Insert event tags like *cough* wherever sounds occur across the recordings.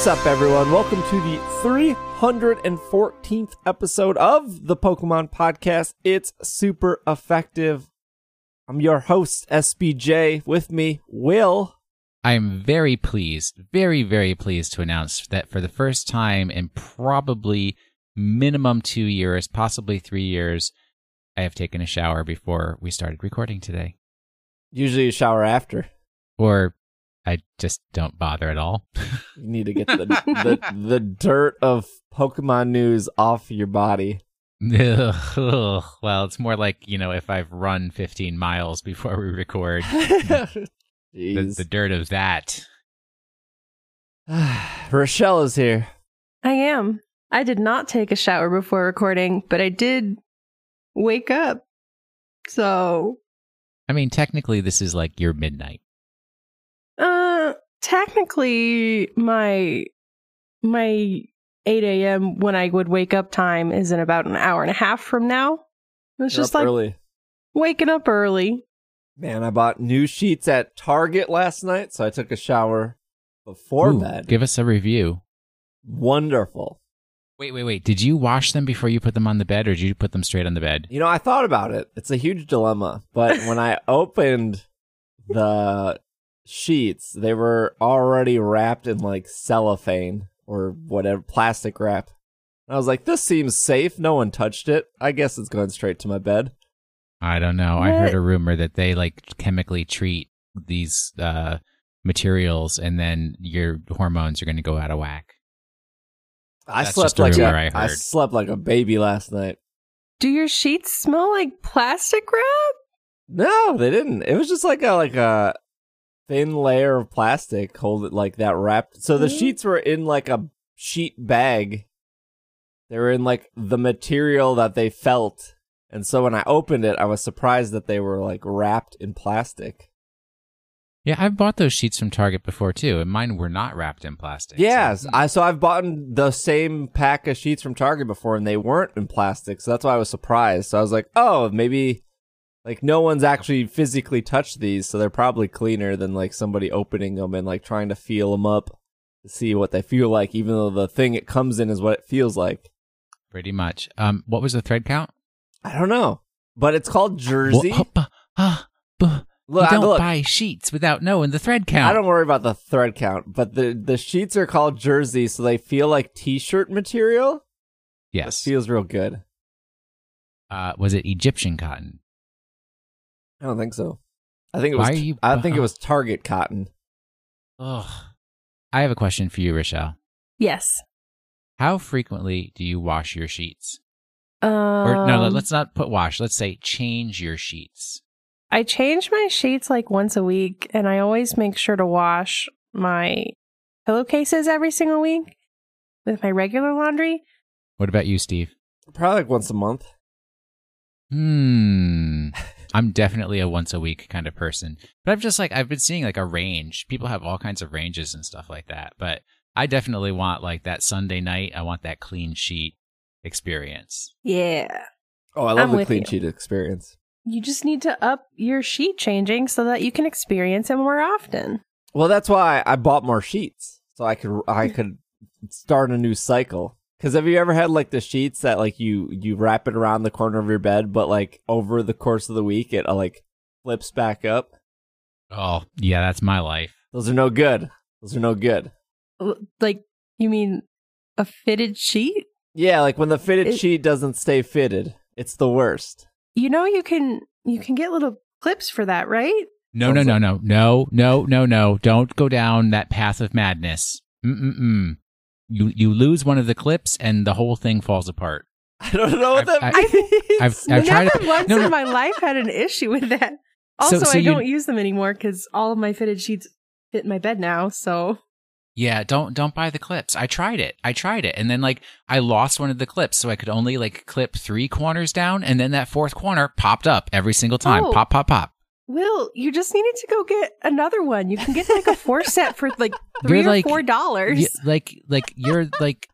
What's up, everyone? Welcome to the 314th episode of the Pokemon Podcast. It's super effective. I'm your host, SBJ. With me, Will. I am very pleased, very, very pleased to announce that for the first time in probably minimum two years, possibly three years, I have taken a shower before we started recording today. Usually a shower after. Or I just don't bother at all. *laughs* You need to get the, the, the dirt of Pokemon news off your body. Ugh, well, it's more like, you know, if I've run 15 miles before we record, *laughs* the, the dirt of that. *sighs* Rochelle is here. I am. I did not take a shower before recording, but I did wake up. So, I mean, technically, this is like your midnight. Technically, my my 8 a.m. when I would wake up time is in about an hour and a half from now. It's You're just up like early. waking up early. Man, I bought new sheets at Target last night, so I took a shower before Ooh, bed. Give us a review. Wonderful. Wait, wait, wait. Did you wash them before you put them on the bed, or did you put them straight on the bed? You know, I thought about it. It's a huge dilemma, but when I *laughs* opened the sheets, they were already wrapped in like cellophane or whatever plastic wrap. I was like, this seems safe. No one touched it. I guess it's going straight to my bed. I don't know. I heard a rumor that they like chemically treat these uh, materials, and then your hormones are going to go out of whack. I That's slept like rumor a, I I slept like a baby last night. Do your sheets smell like plastic wrap? No, they didn't. It was just like a like a thin layer of plastic hold it like that wrapped. So the Mhm. sheets were in like a sheet bag. They were in like the material that they felt. And so when I opened it, I was surprised that they were like wrapped in plastic. Yeah, I've bought those sheets from Target before too, and mine were not wrapped in plastic. so- I so I've bought the same pack of sheets from Target before and they weren't in plastic. So that's why I was surprised. So I was like, "Oh, maybe like no one's actually physically touched these, so they're probably cleaner than like somebody opening them and like trying to feel them up to see what they feel like even though the thing it comes in is what it feels like." pretty much. Um, what was the thread count? I don't know. But it's called Jersey. Look, you don't look, buy sheets without knowing the thread count. I don't worry about the thread count, but the the sheets are called Jersey, so they feel like t-shirt material. Yes. It feels real good. Uh, was it Egyptian cotton? I don't think so. I think it Why was. are you- I think it was Target cotton. Ugh. I have a question for you, Rochelle. Yes. How frequently do you wash your sheets? Um, Or no, let's not put wash. Let's say change your sheets. I change my sheets like once a week, and I always make sure to wash my pillowcases every single week with my regular laundry. What about you, Steve? Probably like once a month. Hmm. *laughs* I'm definitely a once a week kind of person. But I've just like I've been seeing like a range. People have all kinds of ranges and stuff like that. But I definitely want like that Sunday night, I want that clean sheet experience. Yeah. Oh, I love I'm the clean you. sheet experience. You just need to up your sheet changing so that you can experience it more often. Well, that's why I bought more sheets so I could I *laughs* could start a new cycle. Because have you ever had like the sheets that like you you wrap it around the corner of your bed, but like over the course of the week it uh, like flips back up? Oh, yeah, that's my life. Those are no good. Those are no good. Like, you mean a fitted sheet? Yeah, like when the fitted It- sheet doesn't stay fitted, it's the worst. You know you can you can get little clips for that, right? No, no, no, no, no, no, no, no. Don't go down that path of madness. Mm-mm-mm. You you lose one of the clips and the whole thing falls apart. *laughs* I don't know what I've- that I- means. I've- I've tried Never to- once no, no. in my life had an issue with that. Also, so I don't use them anymore because all of my fitted sheets fit my bed now. So Yeah, don't don't buy the clips. I tried it. I tried it. And then like I lost one of the clips, so I could only like clip three corners down, and then that fourth corner popped up every single time. Oh. Pop, pop, pop. Will, you just needed to go get another one. You can get like a four *laughs* set for like 3 You're or like- four dollars. Y- like like you're like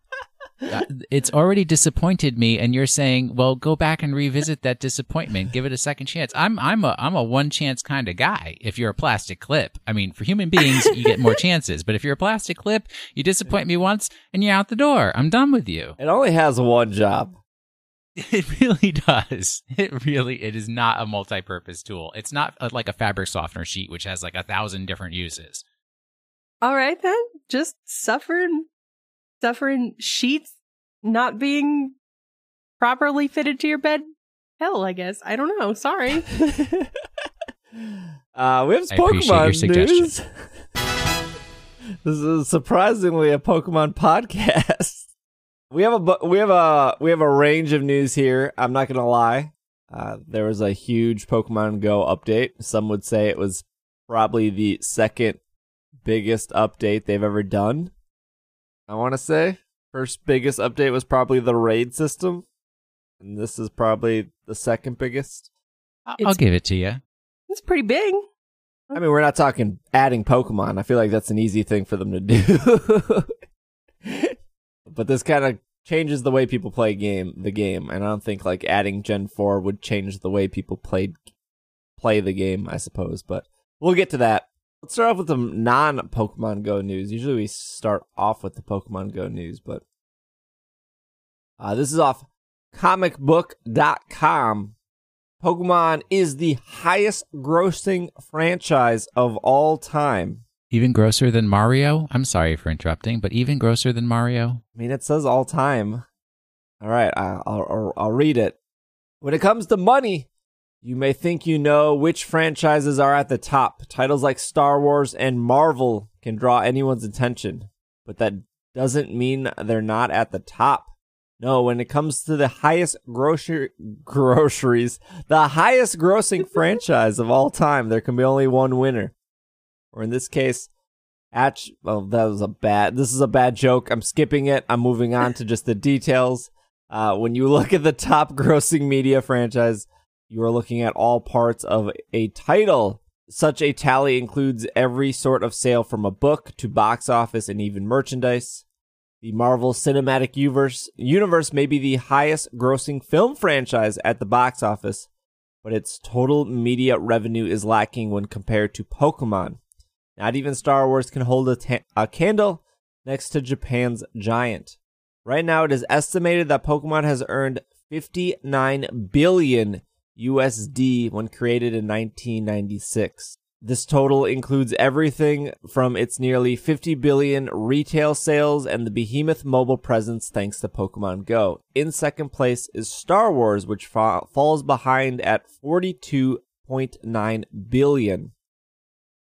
uh, it's already disappointed me and you're saying well go back and revisit that disappointment give it a second chance i'm i'm a i'm a one chance kind of guy if you're a plastic clip i mean for human beings you get more *laughs* chances but if you're a plastic clip you disappoint me once and you're out the door i'm done with you It only has one job. *laughs* it really does it really it is not a multi-purpose tool it's not a, like a fabric softener sheet which has like a thousand different uses All right then, just suffering, suffering sheets not being properly fitted to your bed. Hell, I guess. I don't know. Sorry. *laughs* uh, we have I Pokemon news. *laughs* this is surprisingly a Pokemon podcast. We have a we have a we have a range of news here. I'm not gonna lie. Uh, there was a huge Pokemon Go update. Some would say it was probably the second biggest update they've ever done. I want to say first biggest update was probably the raid system, and this is probably the second biggest. I- i'll It's- give it to you it's pretty big. I mean, we're not talking adding Pokemon. I feel like that's an easy thing for them to do. *laughs* but this kind of changes the way people play game the game, and I don't think like adding Gen 4 would change the way people played play the game, I suppose, but we'll get to that. Let's start off with some non-Pokemon Go news. Usually we start off with the Pokemon Go news, but uh, this is off comicbook.com. Pokemon is the highest grossing franchise of all time. Even grosser than Mario? I'm sorry for interrupting, but even grosser than Mario? I mean, it says all time. All right, I- I'll, I'll, I'll read it. When it comes to money, you may think you know which franchises are at the top. Titles like Star Wars and Marvel can draw anyone's attention, but that doesn't mean they're not at the top. No, when it comes to the highest grocery groceries, the highest grossing *laughs* franchise of all time, there can be only one winner. Or in this case, Atch, well, that was a bad. This is a bad joke. I'm skipping it. I'm moving on to just the details. Uh, when you look at the top *laughs* grossing media franchise, you are looking at all parts of a title. Such a tally includes every sort of sale from a book to box office and even merchandise. The Marvel Cinematic universe may be the highest grossing film franchise at the box office, but its total media revenue is lacking when compared to Pokemon. Not even Star Wars can hold a, ta- a candle next to Japan's Giant. Right now, it is estimated that Pokemon has earned 59 billion USD when created in 1996. This total includes everything from its nearly 50 billion retail sales and the behemoth mobile presence thanks to Pokemon Go. In second place is Star Wars, which fa- falls behind at 42.9 billion.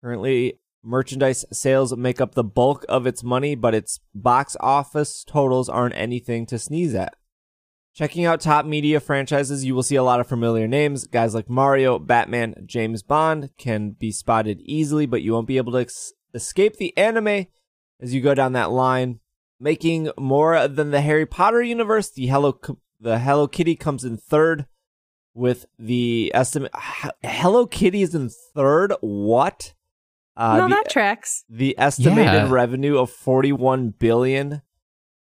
Currently, merchandise sales make up the bulk of its money, but its box office totals aren't anything to sneeze at. Checking out top media franchises, you will see a lot of familiar names. Guys like Mario, Batman, James Bond can be spotted easily, but you won't be able to ex- escape the anime as you go down that line. Making more than the Harry Potter universe, the Hello the Hello Kitty comes in third with the estimate Hello Kitty is in third. What? Uh, no, the- that tracks. the estimated Yeah. revenue of 41 billion.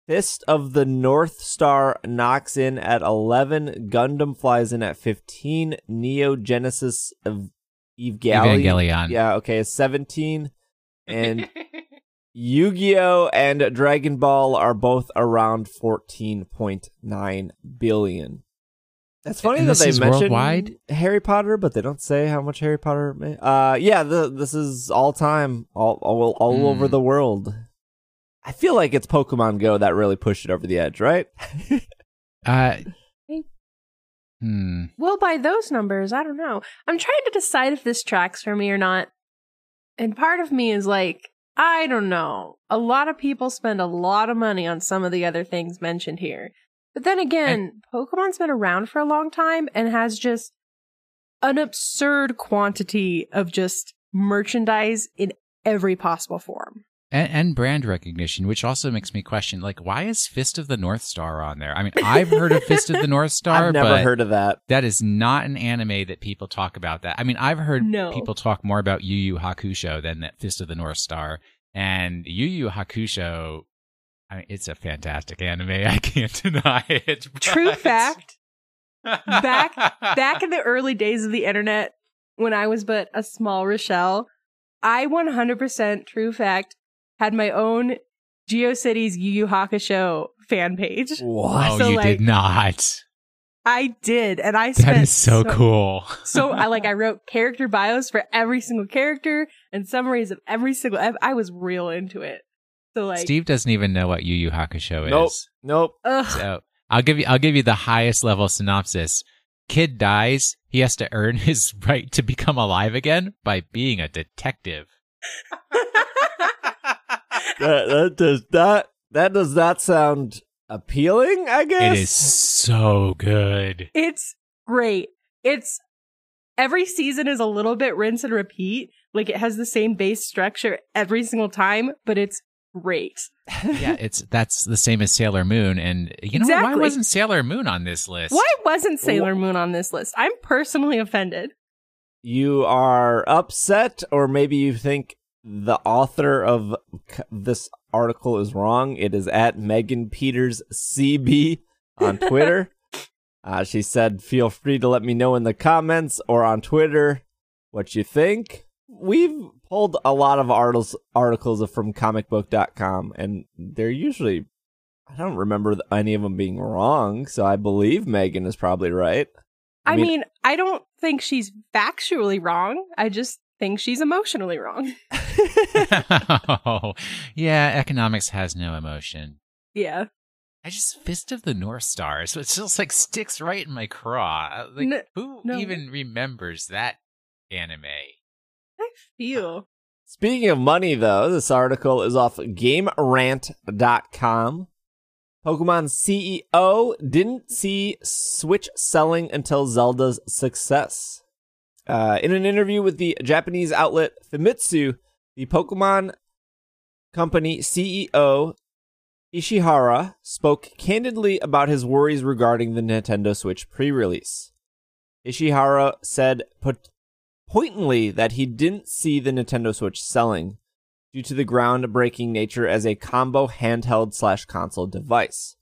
Fist of the North Star knocks in at 11. Gundam flies in at 15. Neo Genesis of Evangelion. Evangelion. Yeah, okay, 17. And *laughs* Yu-Gi-Oh and Dragon Ball are both around 14.9 billion. That's funny And that they is mention worldwide? Harry Potter, but they don't say how much Harry Potter. May- uh, yeah, the, this is all time, all all, all Hmm. over the world. I feel like it's Pokemon Go that really pushed it over the edge, right? *laughs* Uh, hmm. Well, by those numbers, I don't know. I'm trying to decide if this tracks for me or not. And part of me is like, I don't know. A lot of people spend a lot of money on some of the other things mentioned here. But then again, Pokemon's been around for a long time and has just an absurd quantity of just merchandise in every possible form. And, and brand recognition, which also makes me question, like, why is Fist of the North Star on there? I mean, I've heard of Fist of the North *laughs* Star, I've never but heard of that. that is not an anime that people talk about. That I mean, I've heard No. people talk more about Yu Yu Hakusho than that Fist of the North Star. And Yu Yu Hakusho, I mean, it's a fantastic anime. *laughs* I can't deny it. True fact. Back- *laughs* Back in the early days of the internet, when I was but a small Rochelle, I 100% true fact had my own GeoCities Yu Yu Hakusho fan page. What? Oh, So, you like, did not. I did, and I spent That is so, cool. so I like I *laughs* wrote character bios for every single character and summaries of every single. I, I was real into it. So like, Steve doesn't even know what Yu Yu Hakusho Nope. is. Nope. ugh, So I'll give you I'll give you the highest level synopsis. Kid dies. He has to earn *laughs* his right to become alive again by being a detective. *laughs* that, that does not that does not sound appealing. I guess It is so good. it's great. It's every season is a little bit rinse and repeat. Like it has the same base structure every single time, but it's great. Yeah, *laughs* it's that's the same as Sailor Moon, and you know what? why wasn't Sailor Moon on this list? Why wasn't Sailor Moon on this list? I'm personally offended. you are upset, or maybe you think the author of this article is wrong. It is at Megan Peters CB on *laughs* Twitter. uh, she said, "Feel free to let me know in the comments or on Twitter what you think." We've pulled a lot of articles articles from comicbook.com, and they're usually. I don't remember any of them being wrong, so I believe Megan is probably right. I, I mean, mean- I don't think she's factually wrong. I just think she's emotionally wrong. oh, *laughs* *laughs* yeah, economics has no emotion. Yeah. I just Fist of the North Star, so it just like sticks right in my craw. Uh, like, No- who no. even remembers that anime? Feel. Speaking of money, though, this article is off GameRant.com. Pokemon CEO didn't see Switch selling until Zelda's success. Uh, in an interview with the Japanese outlet Famitsu, the Pokemon company CEO Ishihara spoke candidly about his worries regarding the Nintendo Switch pre release. Ishihara said pointedly that he didn't see the Nintendo Switch selling due to the groundbreaking nature as a combo handheld slash console device.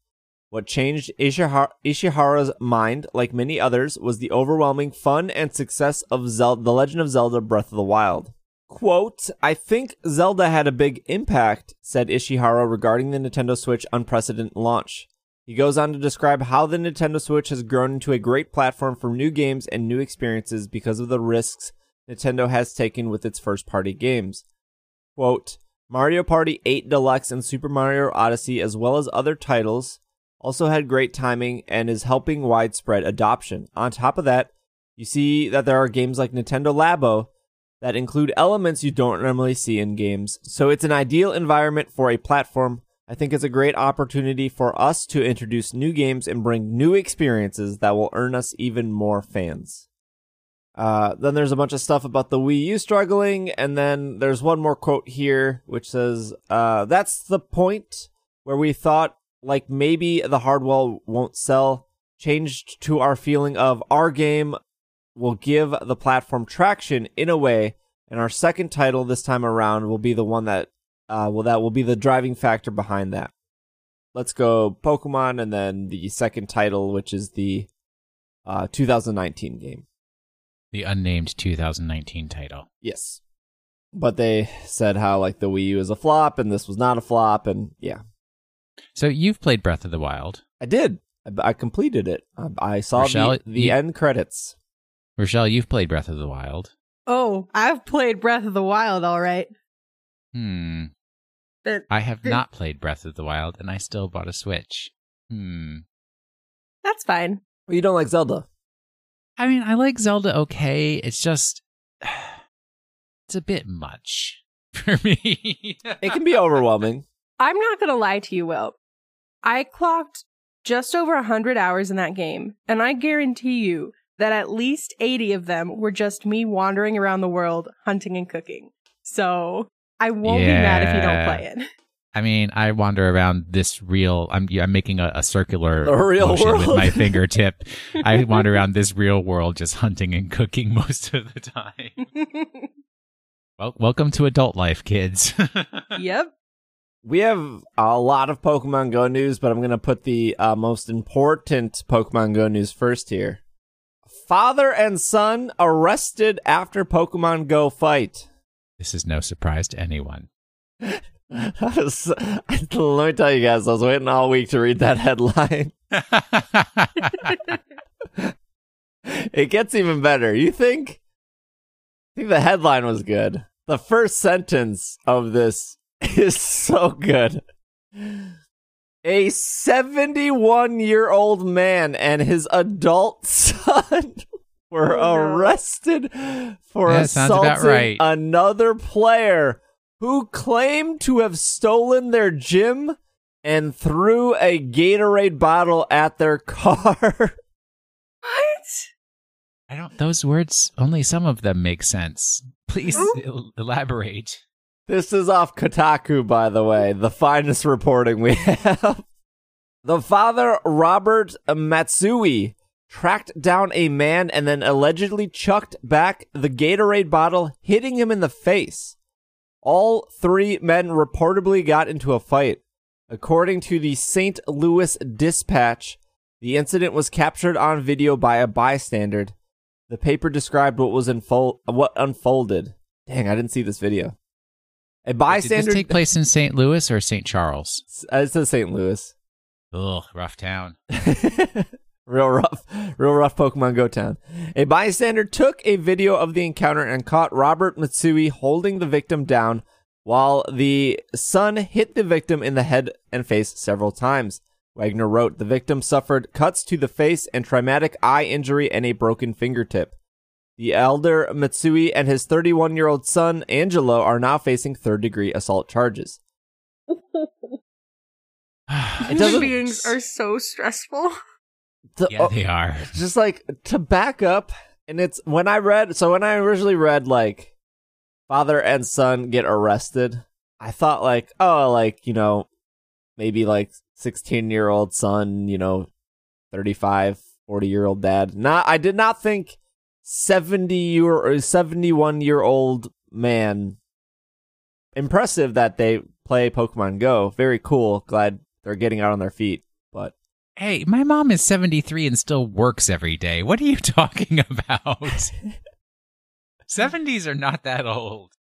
What changed Ishihara- Ishihara's mind, like many others, was the overwhelming fun and success of Zel- The Legend of Zelda Breath of the Wild. Quote, I think Zelda had a big impact, said Ishihara regarding the Nintendo Switch unprecedented launch. He goes on to describe how the Nintendo Switch has grown into a great platform for new games and new experiences because of the risks Nintendo has taken with its first party games. Quote, Mario Party 8 Deluxe and Super Mario Odyssey, as well as other titles, also had great timing and is helping widespread adoption. On top of that, you see that there are games like Nintendo Labo that include elements you don't normally see in games. So it's an ideal environment for a platform. I think it's a great opportunity for us to introduce new games and bring new experiences that will earn us even more fans. Uh, then there's a bunch of stuff about the Wii U struggling, and then there's one more quote here which says, uh, "That's the point where we thought like maybe the hardware won't sell." Changed to our feeling of our game will give the platform traction in a way, and our second title this time around will be the one that, uh, well, that will be the driving factor behind that. Let's go Pokemon, and then the second title, which is the uh, 2019 game. The unnamed 2019 title. Yes. But they said how like the Wii U is a flop and this was not a flop and yeah. So you've played Breath of the Wild. I did. I, I completed it. I, I saw Rochelle, the, the you- end credits. Rochelle, you've played Breath of the Wild. Oh, I've played Breath of the Wild, all right. Hmm. But I have Good. not played Breath of the Wild, and I still bought a Switch. Hmm. that's fine. Well, you don't like Zelda. I mean, I like Zelda okay. It's just. *sighs* It's a bit much *laughs* for me. It can be overwhelming. *laughs* I'm not going to lie to you, Will. I clocked just over 100 hours in that game, and I guarantee you that at least 80 of them were just me wandering around the world hunting and cooking. So I won't be mad if you don't play it. *laughs* I mean, I wander around this real. I'm I'm making a, a circular The real motion with my *laughs* fingertip. I wander around this real world, just hunting and cooking *laughs* most of the time. Well, welcome to adult life, kids. yep. we have a lot of Pokemon Go news, but I'm going to put the uh, most important Pokemon Go news first here. Father and son arrested after Pokemon Go fight. This is no surprise to anyone. Was, let me tell you guys, I was waiting all week to read that headline. *laughs* it gets even better. You think? I think the headline was good. The first sentence of this *laughs* is so good. A 71 year old man and his adult *laughs* son were Oh, no. arrested for That assaulting right. another player who claimed to have stolen their gym and threw a Gatorade bottle at their *laughs* car. What? I don't. Those words, only some of them make sense. Please el- elaborate. This is off Kotaku, by the way, the finest reporting we *laughs* have. The father, Robert Matsui, tracked down a man and then allegedly chucked back the Gatorade bottle, hitting him in the face. All three men reportedly got into a fight. According to the St. Louis Dispatch, the incident was captured on video by a bystander. The paper described what was unfold- what unfolded. Dang, I didn't see this video. A bystander Did this take place in St. Louis or St. Charles? Uh, It says St. Louis. Ugh, rough town. *laughs* real rough, *laughs* real rough Pokemon Go town. A bystander took a video of the encounter and caught Robert Matsui holding the victim down while the son hit the victim in the head and face several times. Wagner wrote the victim suffered cuts to the face and traumatic eye injury and a broken fingertip. The elder Matsui and his 31 year old son Angelo are now facing third degree assault charges. *laughs* *sighs* Human beings are so stressful. Yeah, oh, they are. just like to back up and it's when i read so when i originally read like father and son get arrested i thought like oh like you know maybe like 16 year old son you know 35 40 year old dad. Not i did not think 70 year or 71 year old man impressive that they play pokemon go. Very cool. Glad they're getting out on their feet Hey, my mom is 73 and still works every day. What are you *laughs* talking about? *laughs* 70s are not that old.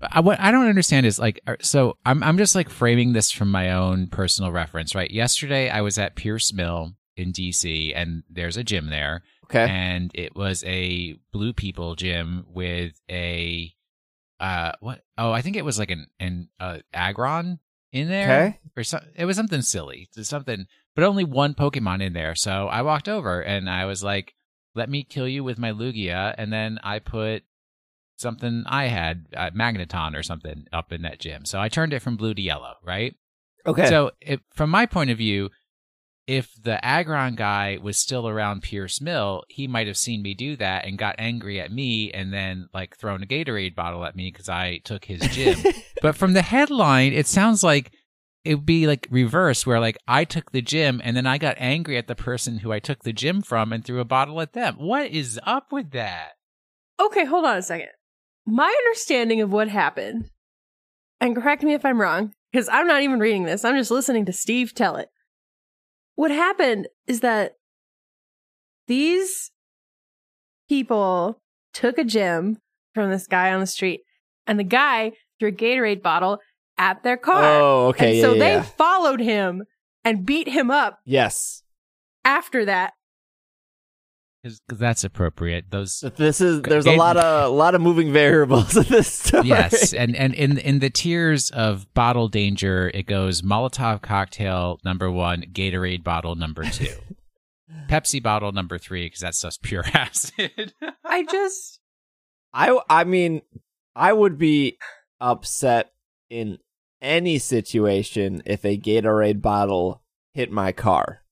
I, what I don't understand is like, so I'm I'm just like framing this from my own personal reference, right? Yesterday I was at Peirce Mill in DC, and there's a gym there, okay and it was a Blue People gym with a uh what? Oh, I think it was like an an uh, Aggron in there okay or so, it was something silly, something, but only one Pokemon in there. So I walked over and I was like, "Let me kill you with my Lugia," and then I put something I had, uh, Magneton or something, up in that gym. So I turned it from blue to yellow, right? okay So if, from my point of view, if the Aggron guy was still around Peirce Mill, he might have seen me do that and got angry at me and then like thrown a Gatorade bottle at me because I took his gym. *laughs* but from the headline, it sounds like it would be like reverse, where like I took the gym and then I got angry at the person who I took the gym from and threw a bottle at them. What is up with that? Okay, hold on a second. My understanding of what happened, and correct me if I'm wrong, because I'm not even reading this, I'm just listening to Steve tell it. What happened is that these people took a gym from this guy on the street, and the guy threw a Gatorade bottle at their car. oh okay and yeah, so yeah, they yeah. followed him and beat him up yes after that. Because that's appropriate. Those But This is there's a lot of a lot of moving variables in this story. yes, *laughs* and and in in the tiers of bottle danger, it goes Molotov cocktail number one, Gatorade bottle number two, *laughs* Pepsi bottle number three because that's just pure *laughs* acid. I just I I mean, I would be upset in any situation if a Gatorade bottle hit my car.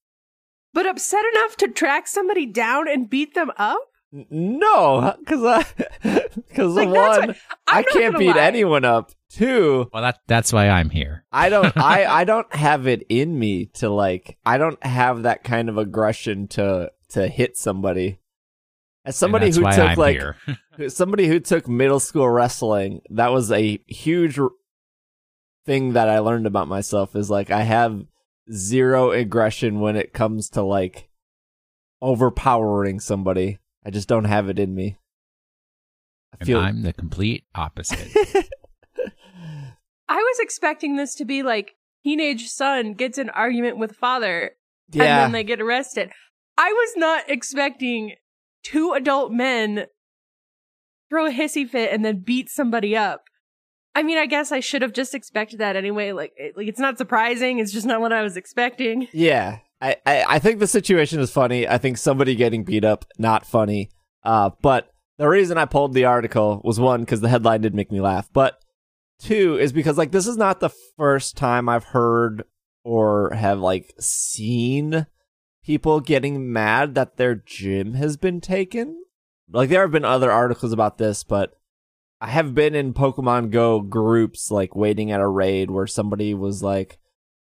but upset enough to track somebody down and beat them up? N- No, because I *laughs* because Like, one, what- I can't beat lie. anyone up. Two, well, that that's why I'm here. I don't *laughs* I I don't have it in me to like I don't have that kind of aggression to to hit somebody. As somebody who took I'm like *laughs* somebody who took middle school wrestling, that was a huge r- thing that I learned about myself is like I have zero aggression when it comes to like overpowering somebody. I just don't have it in me. I And I'm the complete opposite. *laughs* I was expecting this to be like teenage son gets an argument with father and then they get arrested. I was not expecting two adult men throw a hissy fit and then beat somebody up. I mean, I guess I should have just expected that anyway. Like, it, like it's not surprising. It's just not what I was expecting. Yeah. I, I, I think the situation is funny. I think somebody getting beat up, not funny. Uh, but the reason I pulled the article was one, because the headline did make me laugh. But two is because like this is not the first time I've heard or have like seen people getting mad that their gym has been taken. Like there have been other articles about this, but I have been in Pokemon Go groups like waiting at a raid where somebody was like,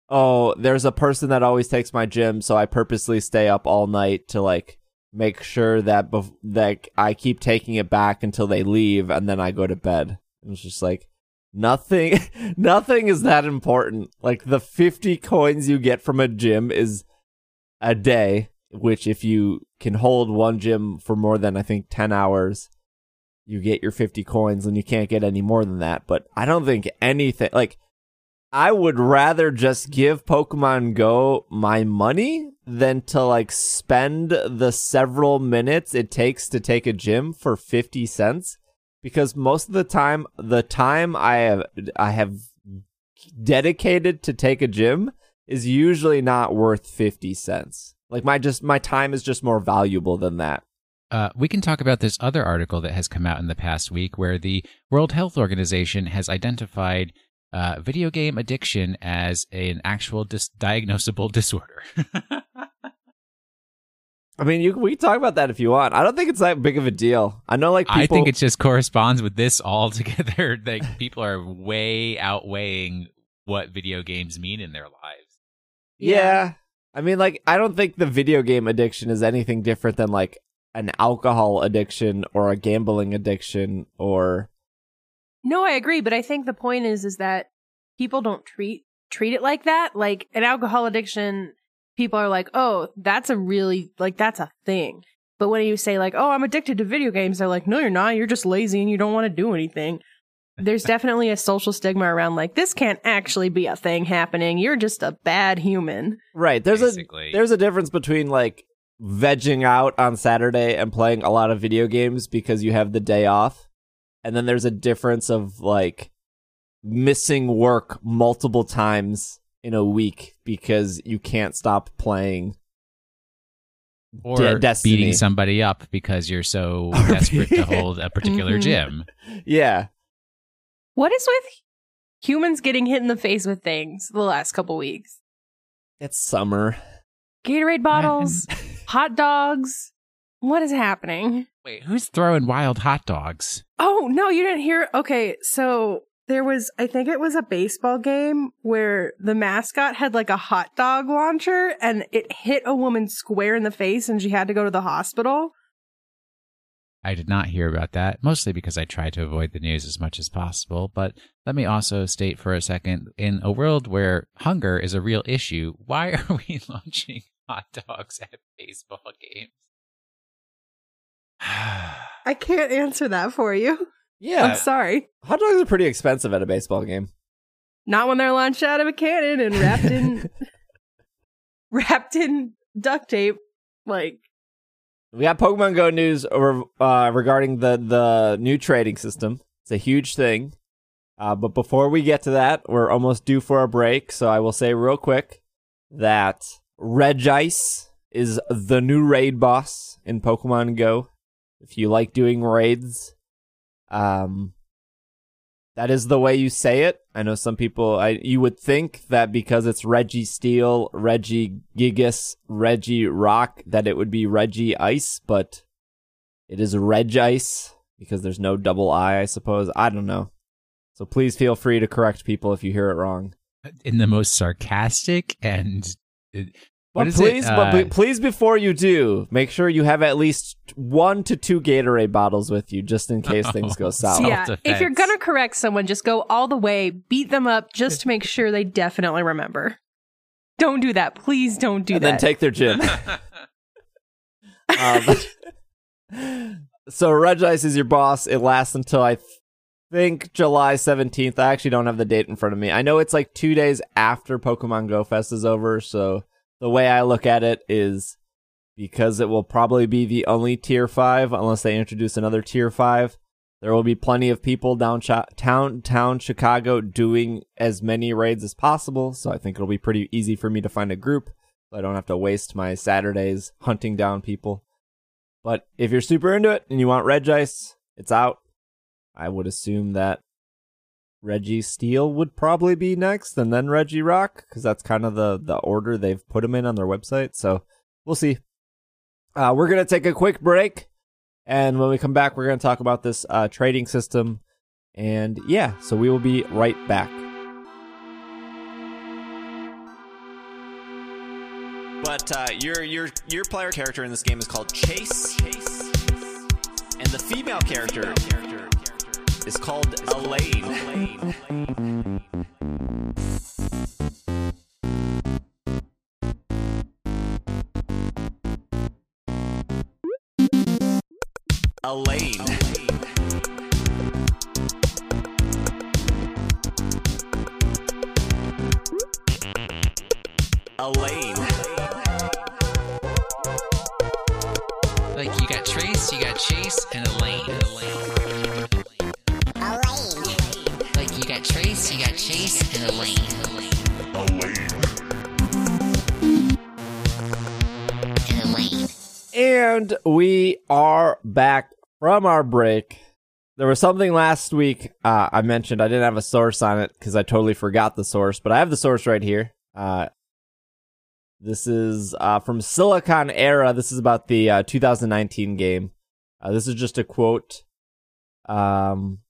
"Oh, there's a person that always takes my gym, so I purposely stay up all night to like make sure that bef- that I keep taking it back until they leave and then I go to bed." It was just like nothing *laughs* nothing is that important. Like the 50 coins you get from a gym is a day, which if you can hold one gym for more than I think 10 hours, you get your 50 coins and you can't get any more than that. But I don't think anything like I would rather just give Pokemon Go my money than to like spend the several minutes it takes to take a gym for 50 cents because most of the time the time I have I have dedicated to take a gym is usually not worth 50 cents. Like my just my time is just more valuable than that. Uh, we can talk about this other article that has come out in the past week where the World Health Organization has identified uh, video game addiction as an actual dis- diagnosable *laughs* disorder. I mean, you we can talk about that if you want. I don't think it's that big of a deal. I know, like people, I think it just corresponds with this altogether. *laughs* like people are way outweighing what video games mean in their lives. yeah. I mean, like I don't think the video game addiction is anything different than like an alcohol addiction or a gambling addiction or No, I agree, but I think the point is is that people don't treat treat it like that. Like an alcohol addiction, people are like, "Oh, that's a really like that's a thing." But when you say like, "Oh, I'm addicted to video games," they're like, "No, you're not. You're just lazy and you don't want to do anything." There's definitely a social stigma around like this can't actually be a thing happening. You're just a bad human. right. There's Basically. a there's a difference between like vegging out on Saturday and playing a lot of video games because you have the day off, and then there's a difference of like missing work multiple times in a week because you can't stop playing Or De- Destiny. beating somebody up because you're so *laughs* Or desperate to hold a particular Mhm. gym. yeah What is with humans getting hit in the face with things the last couple weeks? it's summer Gatorade bottles, *laughs* hot dogs. What is happening? Wait, who's throwing wild hot dogs? Oh, no, you didn't hear. Okay, so there was, I think it was a baseball game where the mascot had like a hot dog launcher and it hit a woman square in the face and she had to go to the hospital. I did not hear about that, mostly because I try to avoid the news as much as possible. But let me also state for a second in a world where hunger is a real issue, why *laughs* are we launching hot dogs at baseball games? *sighs* I can't answer that for you. yeah I'm sorry. hot dogs are pretty expensive at a baseball game Not when they're launched out of a cannon and wrapped in *laughs* wrapped in duct tape. Like We got Pokemon Go news over, uh, regarding the the new trading system. It's a huge thing. Uh, but before we get to that, we're almost due for a break. So I will say real quick that Regice is the new raid boss in Pokemon Go. If you like doing raids, um, that is the way you say it. I know some people. I you would think that because it's Registeel, Reggie Gigas, Regirock, that it would be Reggie Ice, but it is Reg Ice because there's no double I. I suppose I don't know. So please feel free to correct people if you hear it wrong. In the most sarcastic and uh, But please, it? but Uh, be- please, before you do, make sure you have at least one to two Gatorade bottles with you, just in case *laughs* things go south. Yeah, if you're gonna correct someone, just go all the way, beat them up, just to make sure they definitely remember. Don't do that, please. Don't do and that. then take their gym. *laughs* um, *laughs* so Regice is your boss. It lasts until I think July 17th. I actually don't have the date in front of me. I know it's like two days after Pokemon Go Fest is over. So the way I look at it is because it will probably be the only tier five unless they introduce another tier five. There will be plenty of people down Chi- town Chicago doing as many raids as possible. So I think it'll be pretty easy for me to find a group. So I don't have to waste my Saturdays hunting down people. But if you're super into it and you want red Regice, it's out. I would assume that Registeel would probably be next, and then Regirock, because that's kind of the the order they've put them in on their website. So we'll see. Uh, we're gonna take a quick break, and when we come back, we're gonna talk about this uh, trading system. And yeah, so we will be right back. But uh, your your your player character in this game is called Chase, and the female character is called Elaine. Elaine. Elaine. Elaine Elaine Like you got Trace, you got Chase, and Elaine. Elaine. Chase, and Elaine. And Elaine. And we are back from our break. There was something last week uh, I mentioned. I didn't have a source on it because I totally forgot the source, but I have the source right here. Uh, this is uh, from Siliconera. This is about the uh, 2019 game. Uh, this is just a quote um,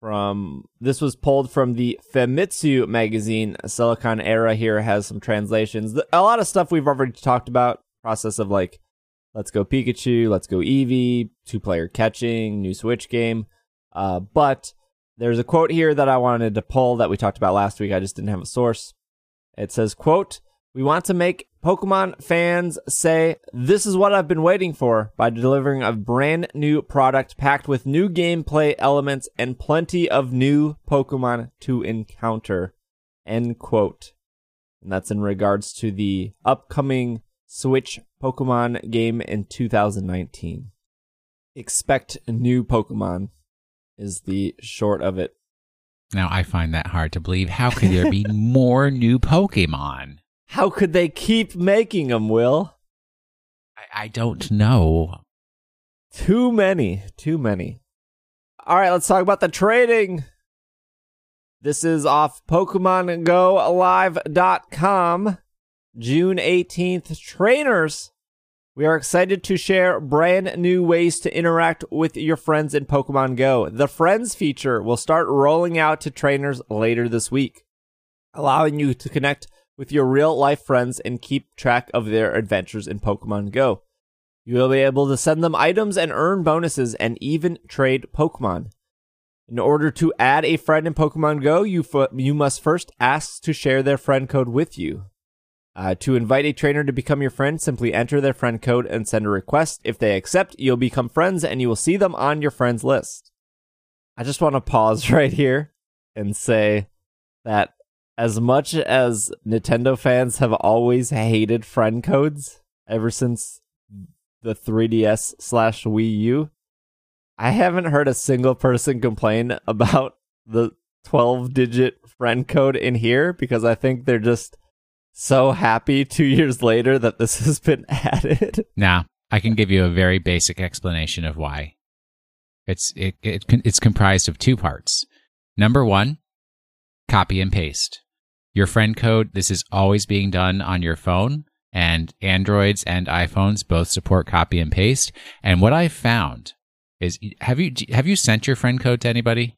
from. This was pulled from the Famitsu magazine. Siliconera here has some translations. A lot of stuff we've already talked about. Process of like Let's Go Pikachu, Let's Go Eevee, two player catching, new Switch game. Uh, but there's a quote here that I wanted to pull that we talked about last week. I just didn't have a source. It says, quote, we want to make Pokemon fans say, this is what I've been waiting for by delivering a brand new product packed with new gameplay elements and plenty of new Pokemon to encounter. End quote. And that's in regards to the upcoming Switch Pokemon game in 2019. Expect new Pokemon is the short of it. Now I find that hard to believe. How could there be *laughs* more new Pokemon? How could they keep making them, Will? I, I don't know. Too many. Too many. All right, let's talk about the trading. This is off PokemonGoLive.com. June 18th. Trainers, we are excited to share brand new ways to interact with your friends in Pokemon Go. The Friends feature will start rolling out to trainers later this week, allowing you to connect with your real life friends and keep track of their adventures in Pokemon Go. You will be able to send them items and earn bonuses and even trade Pokemon. In order to add a friend in Pokemon Go, you, f- you must first ask to share their friend code with you. Uh, to invite a trainer to become your friend, simply enter their friend code and send a request. If they accept, you'll become friends and you will see them on your friends list. I just want to pause *laughs* right here and say that as much as Nintendo fans have always hated friend codes ever since the 3DS slash Wii U, I haven't heard a single person complain about the 12 digit friend code in here because I think they're just so happy two years later that this has been *laughs* added. Now I can give you a very basic explanation of why. It's it, it it's comprised of two parts. Number one, copy and paste. Your friend code. This is always being done on your phone, and Androids and iPhones both support copy and paste. And what I found is, have you have you sent your friend code to anybody?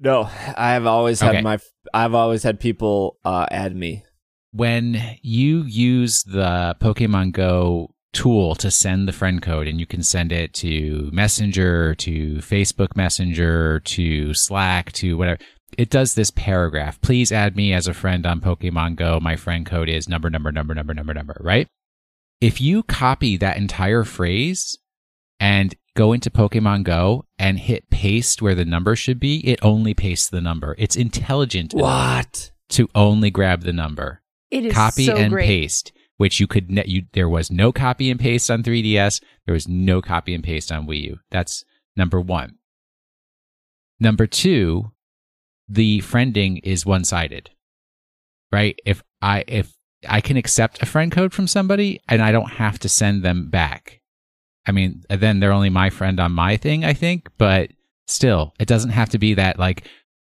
No, I've always had my I've always had people uh, add me. when you use the Pokemon Go tool to send the friend code and you can send it to Messenger, to Facebook Messenger, to Slack, to whatever. It does this paragraph. Please add me as a friend on Pokemon Go. My friend code is number, number, number, number, number, number, right? If you copy that entire phrase and go into Pokemon Go and hit paste where the number should be, it only pastes the number. It's intelligent What? to only grab the number It is copy so and great. paste, which you could ne- you there was no copy and paste on 3DS. There was no copy and paste on Wii U. That's number one. Number two, the friending is one sided, right? If I if I can accept a friend code from somebody and I don't have to send them back. I mean, then they're only my friend on my thing, I think, but still, it doesn't have to be that like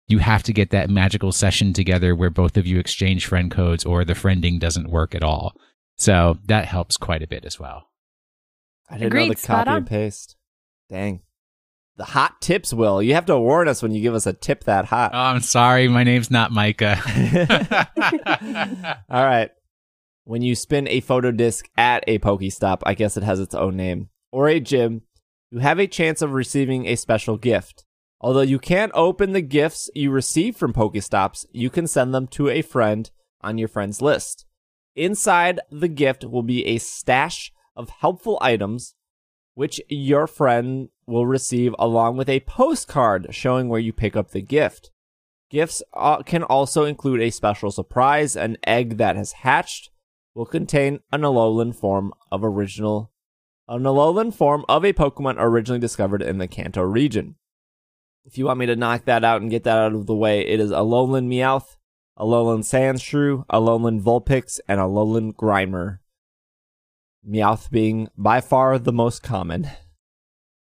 you have to get that magical session together where both of you exchange friend codes or the friending doesn't work at all. So that helps quite a bit as well. I didn't know Agreed, the copy on. and paste. Dang. The hot tips, Will. You have to warn us when you give us a tip that hot. Oh, I'm sorry. My name's not Micah. *laughs* *laughs* All right. When you spin a photo disc at a Pokestop, I guess it has its own name, or a gym, you have a chance of receiving a special gift. Although you can't open the gifts you receive from Pokestops, you can send them to a friend on your friends list. Inside the gift will be a stash of helpful items, which your friend will receive along with a postcard showing where you pick up the gift. Gifts uh, can also include a special surprise. An egg that has hatched will contain an Alolan form of original, an Alolan form of a Pokemon originally discovered in the Kanto region. If you want me to knock that out and get that out of the way, it is Alolan Meowth, Alolan Sandshrew, Alolan Vulpix, and Alolan Grimer. Meowth being by far the most common.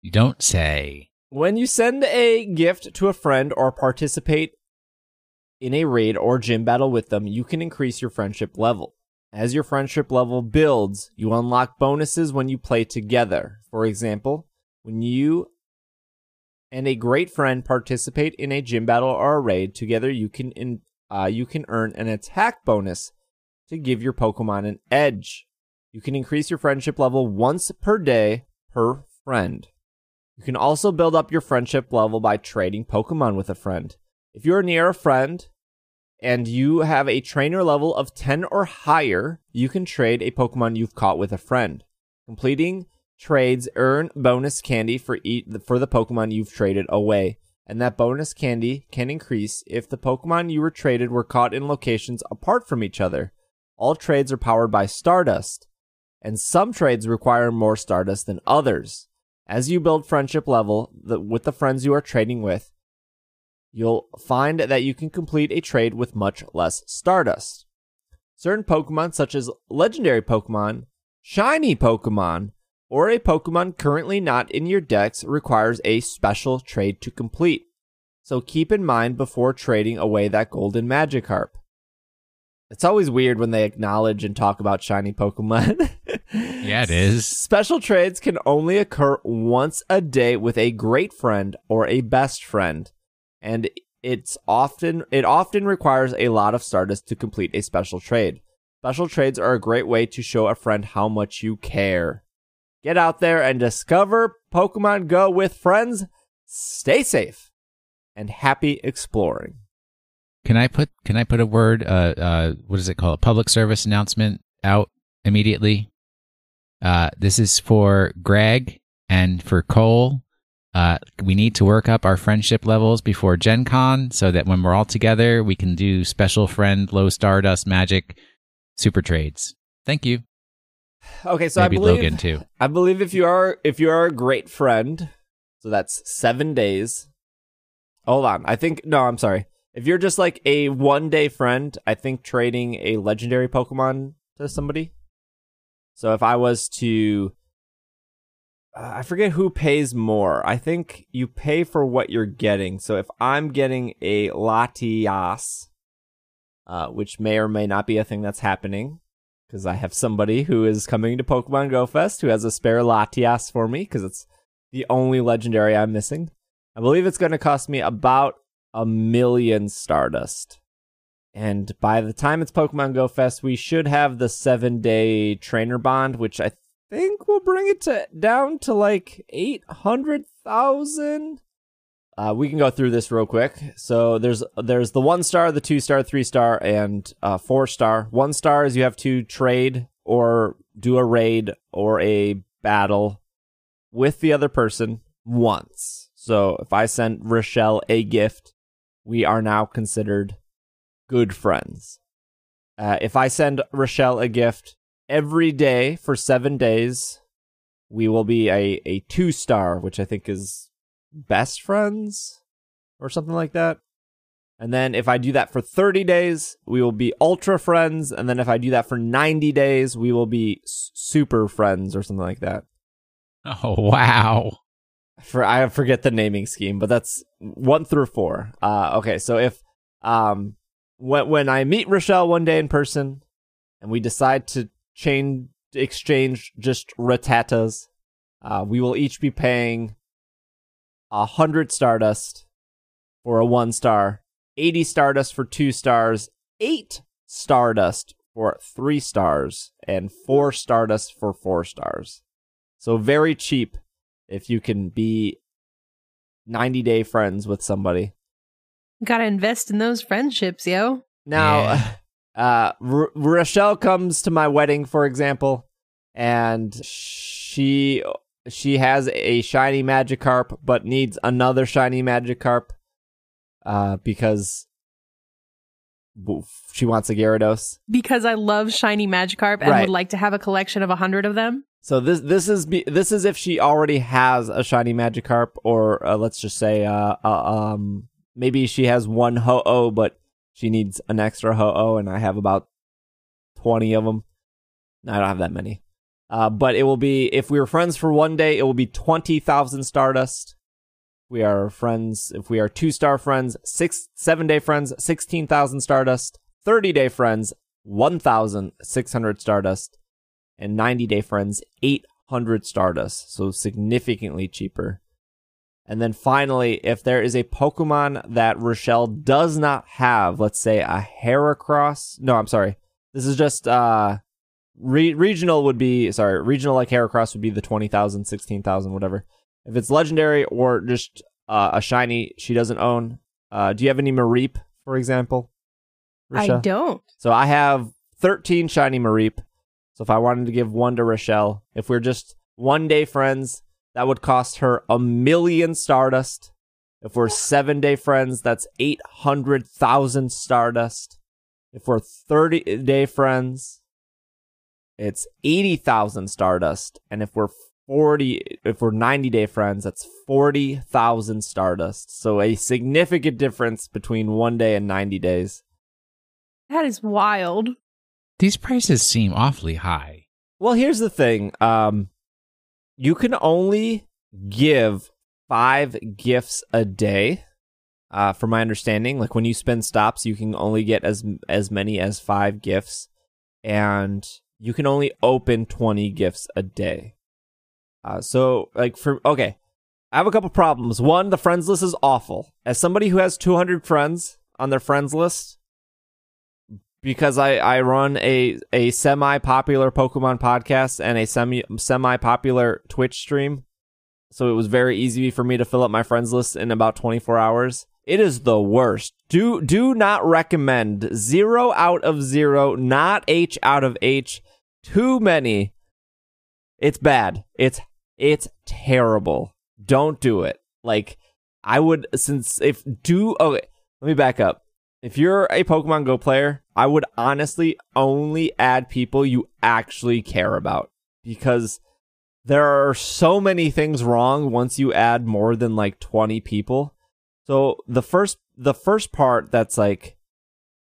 You don't say. When you send a gift to a friend or participate in a raid or gym battle with them, you can increase your friendship level. As your friendship level builds, you unlock bonuses when you play together. For example, when you and a great friend participate in a gym battle or a raid together, you can in, uh, you can earn an attack bonus to give your Pokemon an edge. You can increase your friendship level once per day per friend. You can also build up your friendship level by trading Pokemon with a friend. If you're near a friend and you have a trainer level of 10 or higher, you can trade a Pokemon you've caught with a friend. Completing trades earn bonus candy for each, for the Pokemon you've traded away, and that bonus candy can increase if the Pokemon you were traded were caught in locations apart from each other. All trades are powered by Stardust, and some trades require more Stardust than others. As you build friendship level the, with the friends you are trading with, you'll find that you can complete a trade with much less Stardust. Certain Pokemon, such as legendary Pokemon, shiny Pokemon, or a Pokemon currently not in your decks, requires a special trade to complete. So keep in mind before trading away that golden Magikarp. It's always weird when they acknowledge and talk about shiny Pokemon. *laughs* Yeah, it is. Special trades can only occur once a day with a great friend or a best friend, and it's often it often requires a lot of Stardust to complete a special trade. Special trades are a great way to show a friend how much you care. Get out there and discover Pokemon Go with friends. Stay safe and happy exploring. Can I put Can I put a word? Uh, uh, what is it called? A public service announcement out immediately. Uh, this is for Greg and for Cole. Uh, we need to work up our friendship levels before Gen Con so that when we're all together, we can do special friend, low stardust magic super trades. Thank you. Okay, so Maybe I believe Logan too. I believe if you are if you are a great friend, so that's seven days. Hold on, I think no, I'm sorry. If you're just like a one day friend, I think trading a legendary Pokemon to somebody. So if I was to, uh, I forget who pays more. I think you pay for what you're getting. So if I'm getting a Latias, uh, which may or may not be a thing that's happening, because I have somebody who is coming to Pokemon Go Fest who has a spare Latias for me because it's the only legendary I'm missing. I believe it's going to cost me about a million Stardust. And by the time it's Pokemon Go Fest, we should have the seven day trainer bond, which I think will bring it to down to like eight hundred thousand. Uh, we can go through this real quick. So there's there's the one star, the two star, three star, and uh, four star. One star is you have to trade or do a raid or a battle with the other person once. So if I sent Rochelle a gift, we are now considered good friends. Uh, if I send Rochelle a gift every day for seven days, we will be a, a two star, which I think is best friends or something like that. And then if I do that for 30 days, we will be ultra friends. And then if I do that for 90 days, we will be super friends or something like that. Oh wow. For I forget the naming scheme, but that's one through four. Uh, okay, so if um when when I meet Rochelle one day in person, and we decide to chain exchange just rattatas, uh, we will each be paying a hundred stardust for a one star, eighty stardust for two stars, eight stardust for three stars, and four stardust for four stars. So very cheap if you can be 90 day friends with somebody. Gotta invest in those friendships, yo. Now, *laughs* uh, R- Rochelle comes to my wedding, for example, and she she has a shiny Magikarp, but needs another shiny Magikarp, uh, because she wants a Gyarados. Because I love shiny Magikarp and Right. would like to have a collection of a hundred of them. So this this is be, this is if she already has a shiny Magikarp, or uh, let's just say, uh, uh, um, maybe she has one Ho-Oh, but she needs an extra Ho-Oh, and I have about twenty of them. I don't have that many. Uh, but it will be if we were friends for one day, it will be twenty thousand Stardust. We are friends. If we are two star friends, six seven day friends, sixteen thousand Stardust. Thirty day friends, one thousand six hundred Stardust and 90 day friends 800 stardust so significantly cheaper and then finally if there is a pokemon that rochelle does not have let's say a heracross no i'm sorry this is just uh re- regional would be sorry regional like heracross would be the 20000 16000 whatever if it's legendary or just uh, a shiny she doesn't own uh do you have any mareep for example I don't. so I have 13 shiny Mareep. So if I wanted to give one to Rochelle, if we're just one day friends, that would cost her a million Stardust. If we're seven day friends, that's 800,000 Stardust. If we're 30 day friends, it's 80,000 Stardust. And if we're 40, if we're 90 day friends, that's 40,000 Stardust. So a significant difference between one day and 90 days. That is wild. These prices seem awfully high. Well, here's the thing. Um, you can only give five gifts a day. Uh, from my understanding, like when you spend stops, you can only get as as many as five gifts, and you can only open twenty gifts a day. Uh, so like for okay, I have a couple problems. One, the friends list is awful. As somebody who has two hundred friends on their friends list, because I, I run a, a semi popular Pokemon podcast and a semi semi popular Twitch stream. So it was very easy for me to fill up my friends list in about 24 hours. It is the worst. Do do not recommend. Zero out of zero, not H out of H. Too many. It's bad. It's it's terrible. Don't do it. Like I would since if do okay, let me back up. If you're a Pokemon Go player, I would honestly only add people you actually care about because there are so many things wrong once you add more than like 20 people. So the first the first part that's like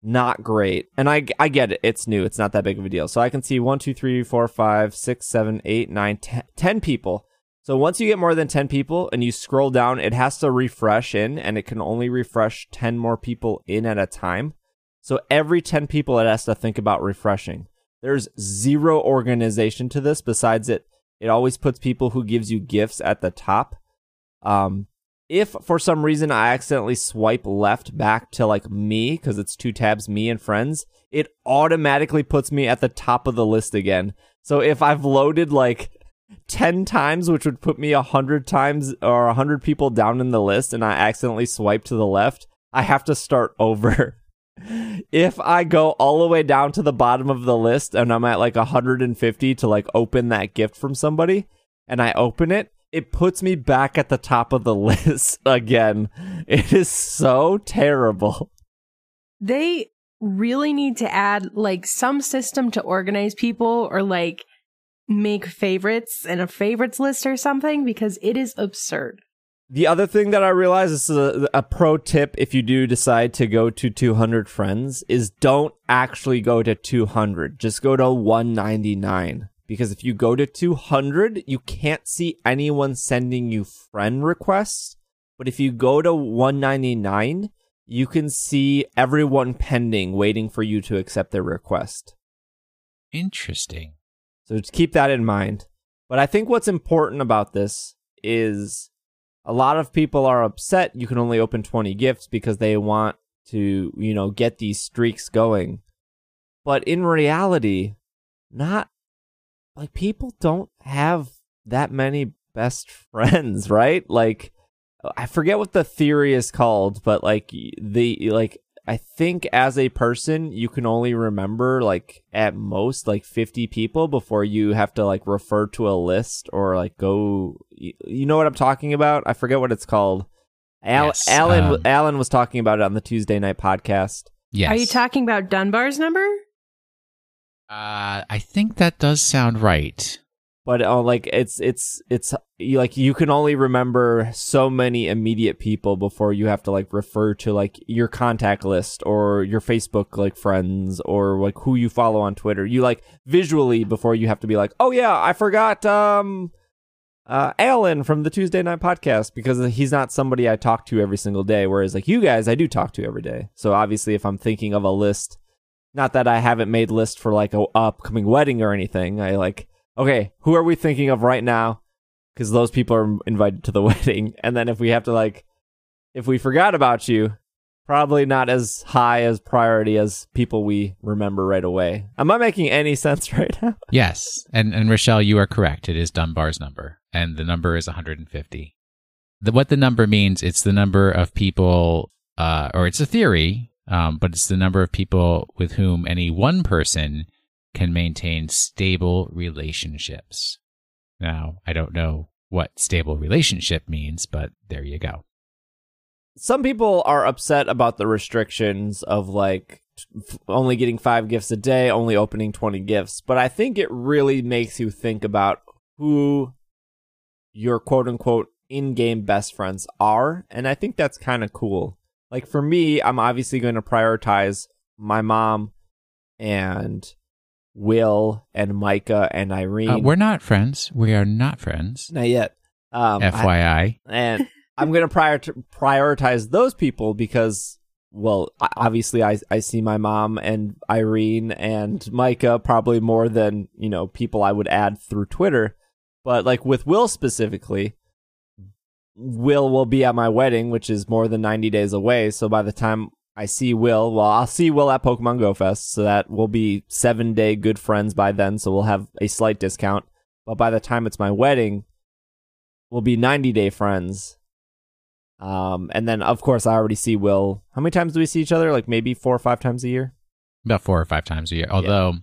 not great, and I I get it, it's new, it's not that big of a deal. So I can see one, two, three, four, five, six, seven, eight, nine, ten, 10 people. So once you get more than 10 people and you scroll down, it has to refresh in and it can only refresh 10 more people in at a time. So every 10 people it has to think about refreshing. There's zero organization to this besides it it always puts people who gives you gifts at the top. Um if for some reason I accidentally swipe left back to like me because it's two tabs, me and friends, it automatically puts me at the top of the list again. So if I've loaded like 10 times, which would put me 100 times or 100 people down in the list, and I accidentally swipe to the left, I have to start *laughs* over. If I go all the way down to the bottom of the list and I'm at like 150 to like open that gift from somebody and I open it, it puts me back at the top of the *laughs* list again. It is so terrible. They really need to add like some system to organize people or like make favorites and a favorites list or something because it is absurd. The other thing that I realize this is a, a pro tip if you do decide to go to 200 friends is don't actually go to 200. Just go to 199 because if you go to 200, you can't see anyone sending you friend requests. But if you go to 199, you can see everyone pending waiting for you to accept their request. Interesting. So just keep that in mind. But I think what's important about this is a lot of people are upset you can only open 20 gifts because they want to, you know, get these streaks going. But in reality, not like people don't have that many best *laughs* friends, right? Like I forget what the theory is called, but like the like I think as a person you can only remember like at most like 50 people before you have to like refer to a list or like go you, you know what I'm talking about? I forget what it's called. Al- Yes, Alan um, Alan was talking about it on the Tuesday night podcast. Yes. Are you talking about Dunbar's number? Uh, I think that does sound right. But uh, like it's it's it's you, like you can only remember so many immediate people before you have to like refer to like your contact list or your Facebook like friends or like who you follow on Twitter. You like visually before you have to be like, oh yeah, I forgot um uh Alan from the Tuesday night podcast because he's not somebody I talk to every single day. Whereas like you guys, I do talk to every day. So obviously, if I'm thinking of a list, not that I haven't made list for like a upcoming wedding or anything, I like okay, who are we thinking of right now? Because those people are invited to the *laughs* wedding. And then if we have to, like, if we forgot about you, probably not as high as priority as people we remember right away. Am I making any *laughs* sense right now? Yes, and and Rochelle, you are correct. It is Dunbar's number, and the number is 150. The, what the number means, it's the number of people, uh, or it's a theory, um, but it's the number of people with whom any one person can maintain stable relationships. Now, I don't know what stable relationship means, but there you go. Some people are upset about the restrictions of like only getting five gifts a day, only opening 20 gifts. But I think it really makes you think about who your quote unquote in game best friends are. And I think that's kind of cool. Like for me, I'm obviously going to prioritize my mom and Will and Micah and Irene. Uh, we're not friends. We are not friends. not yet. Um, I- FYI. and I'm going to prior- prioritize those people because, well, obviously I I see my mom and Irene and Micah probably more than you know people I would add through Twitter, but like with Will specifically, Will will be at my wedding, which is more than 90 days away. So by the time I see Will, well, I'll see Will at Pokemon Go Fest, so that we'll be seven day good friends by then. So we'll have a slight discount. But by the time it's my wedding, we'll be 90 day friends. Um, and then of course I already see Will. How many times do we see each other? Like maybe four or five times a year. About four or five times a year. Although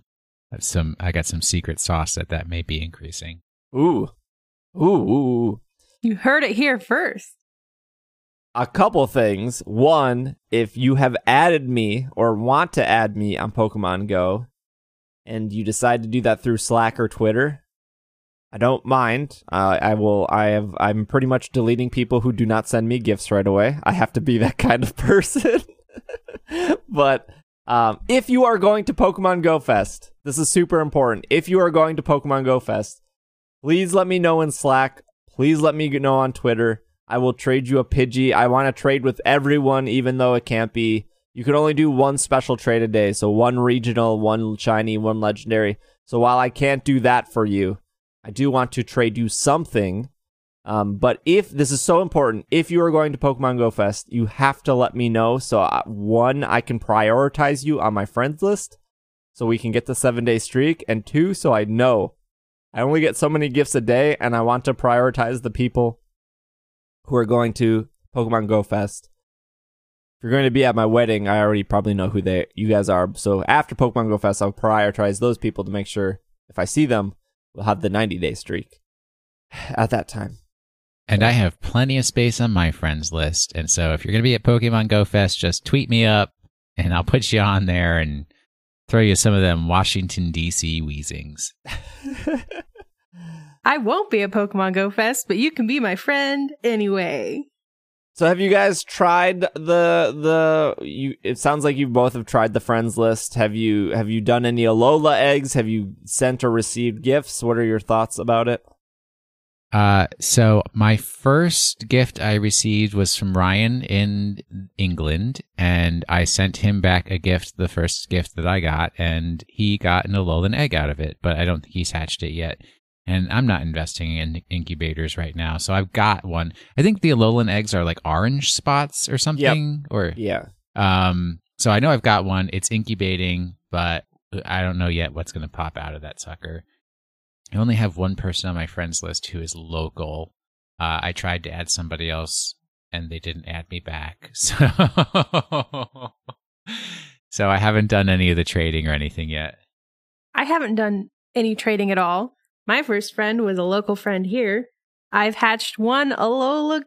I have some, I got some secret sauce that that may be increasing. Ooh, ooh, ooh. You heard it here first. A couple things. One, if you have added me or want to add me on Pokemon Go, and you decide to do that through Slack or Twitter, I don't mind. Uh, I will. I have. I'm pretty much deleting people who do not send me gifts right away. I have to be *laughs* that kind of person. *laughs* but um, if you are going to Pokemon Go Fest, this is super important. If you are going to Pokemon Go Fest, please let me know in Slack. Please let me know on Twitter. I will trade you a Pidgey. I want to trade with everyone, even though it can't be. You can only do one special trade a day. So one regional, one shiny, one legendary. So while I can't do that for you, I do want to trade you something. Um, but if this is so important, if you are going to Pokemon Go Fest, you have to let me know. So uh, one, I can prioritize you on my friends list, so we can get the seven day streak, and two, so I know I only get so many gifts a day, and I want to prioritize the people who are going to Pokemon Go Fest. If you're going to be at my wedding, I already probably know who they you guys are. So after Pokemon Go Fest, I'll prioritize those people to make sure if I see them, we'll have the 90 day streak at that time. And I have plenty of space on my friends list. And so if you're going to be at Pokemon Go Fest, just tweet me up and I'll put you on there and throw you some of them Washington, D.C. wheezings. *laughs* I won't be at Pokemon Go Fest, but you can be my friend anyway. So have you guys tried the the you it sounds like you both have tried the friends list. Have you have you done any Alola eggs? Have you sent or received gifts? What are your thoughts about it? Uh, so my first gift I received was from Ryan in England, and I sent him back a gift, the first gift that I got, and he got an Alolan egg out of it, but I don't think he's hatched it yet. And I'm not investing in incubators right now, so I've got one. I think the Alolan eggs are like orange spots or something, or Yeah. um. So I know I've got one. It's incubating, but I don't know yet what's going to pop out of that sucker. I only have one person on my friends list who is local. Uh, I tried to add somebody else, and they didn't add me back. *laughs* So, so I haven't done any of the trading or anything yet. I haven't done any trading at all. My first friend was a local friend here. I've hatched one Alola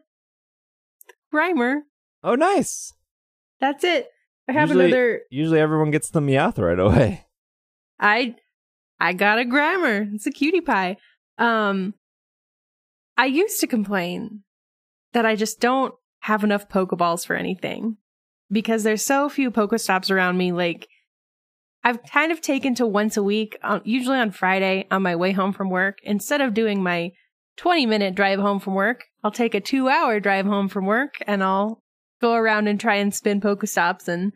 Grimer. Oh, nice. That's it. I have Usually- another. Usually everyone gets the Meowth right away. I I got a Grimer. It's a cutie pie. Um, I used to complain that I just don't have enough Pokeballs for anything because there's so few Pokestops around me. Like, I've kind of taken to once a week, uh, usually on Friday on my way home from work. Instead of doing my 20 minute drive home from work, I'll take a two hour drive home from work and I'll go around and try and spin Pokestops and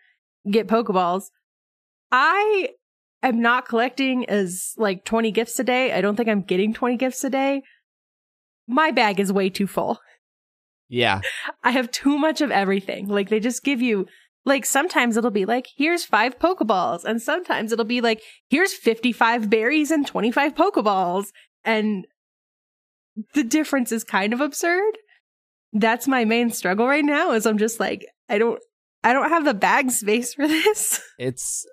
get Pokeballs. I am not collecting as like 20 gifts a day. I don't think I'm getting 20 gifts a day. My bag is way too full. Yeah. *laughs* I have too much of everything. Like they just give you like sometimes it'll be like here's 5 pokeballs and sometimes it'll be like here's 55 berries and 25 pokeballs and the difference is kind of absurd. That's my main struggle right now is I'm just like I don't I don't have the bag space for *laughs* this. It's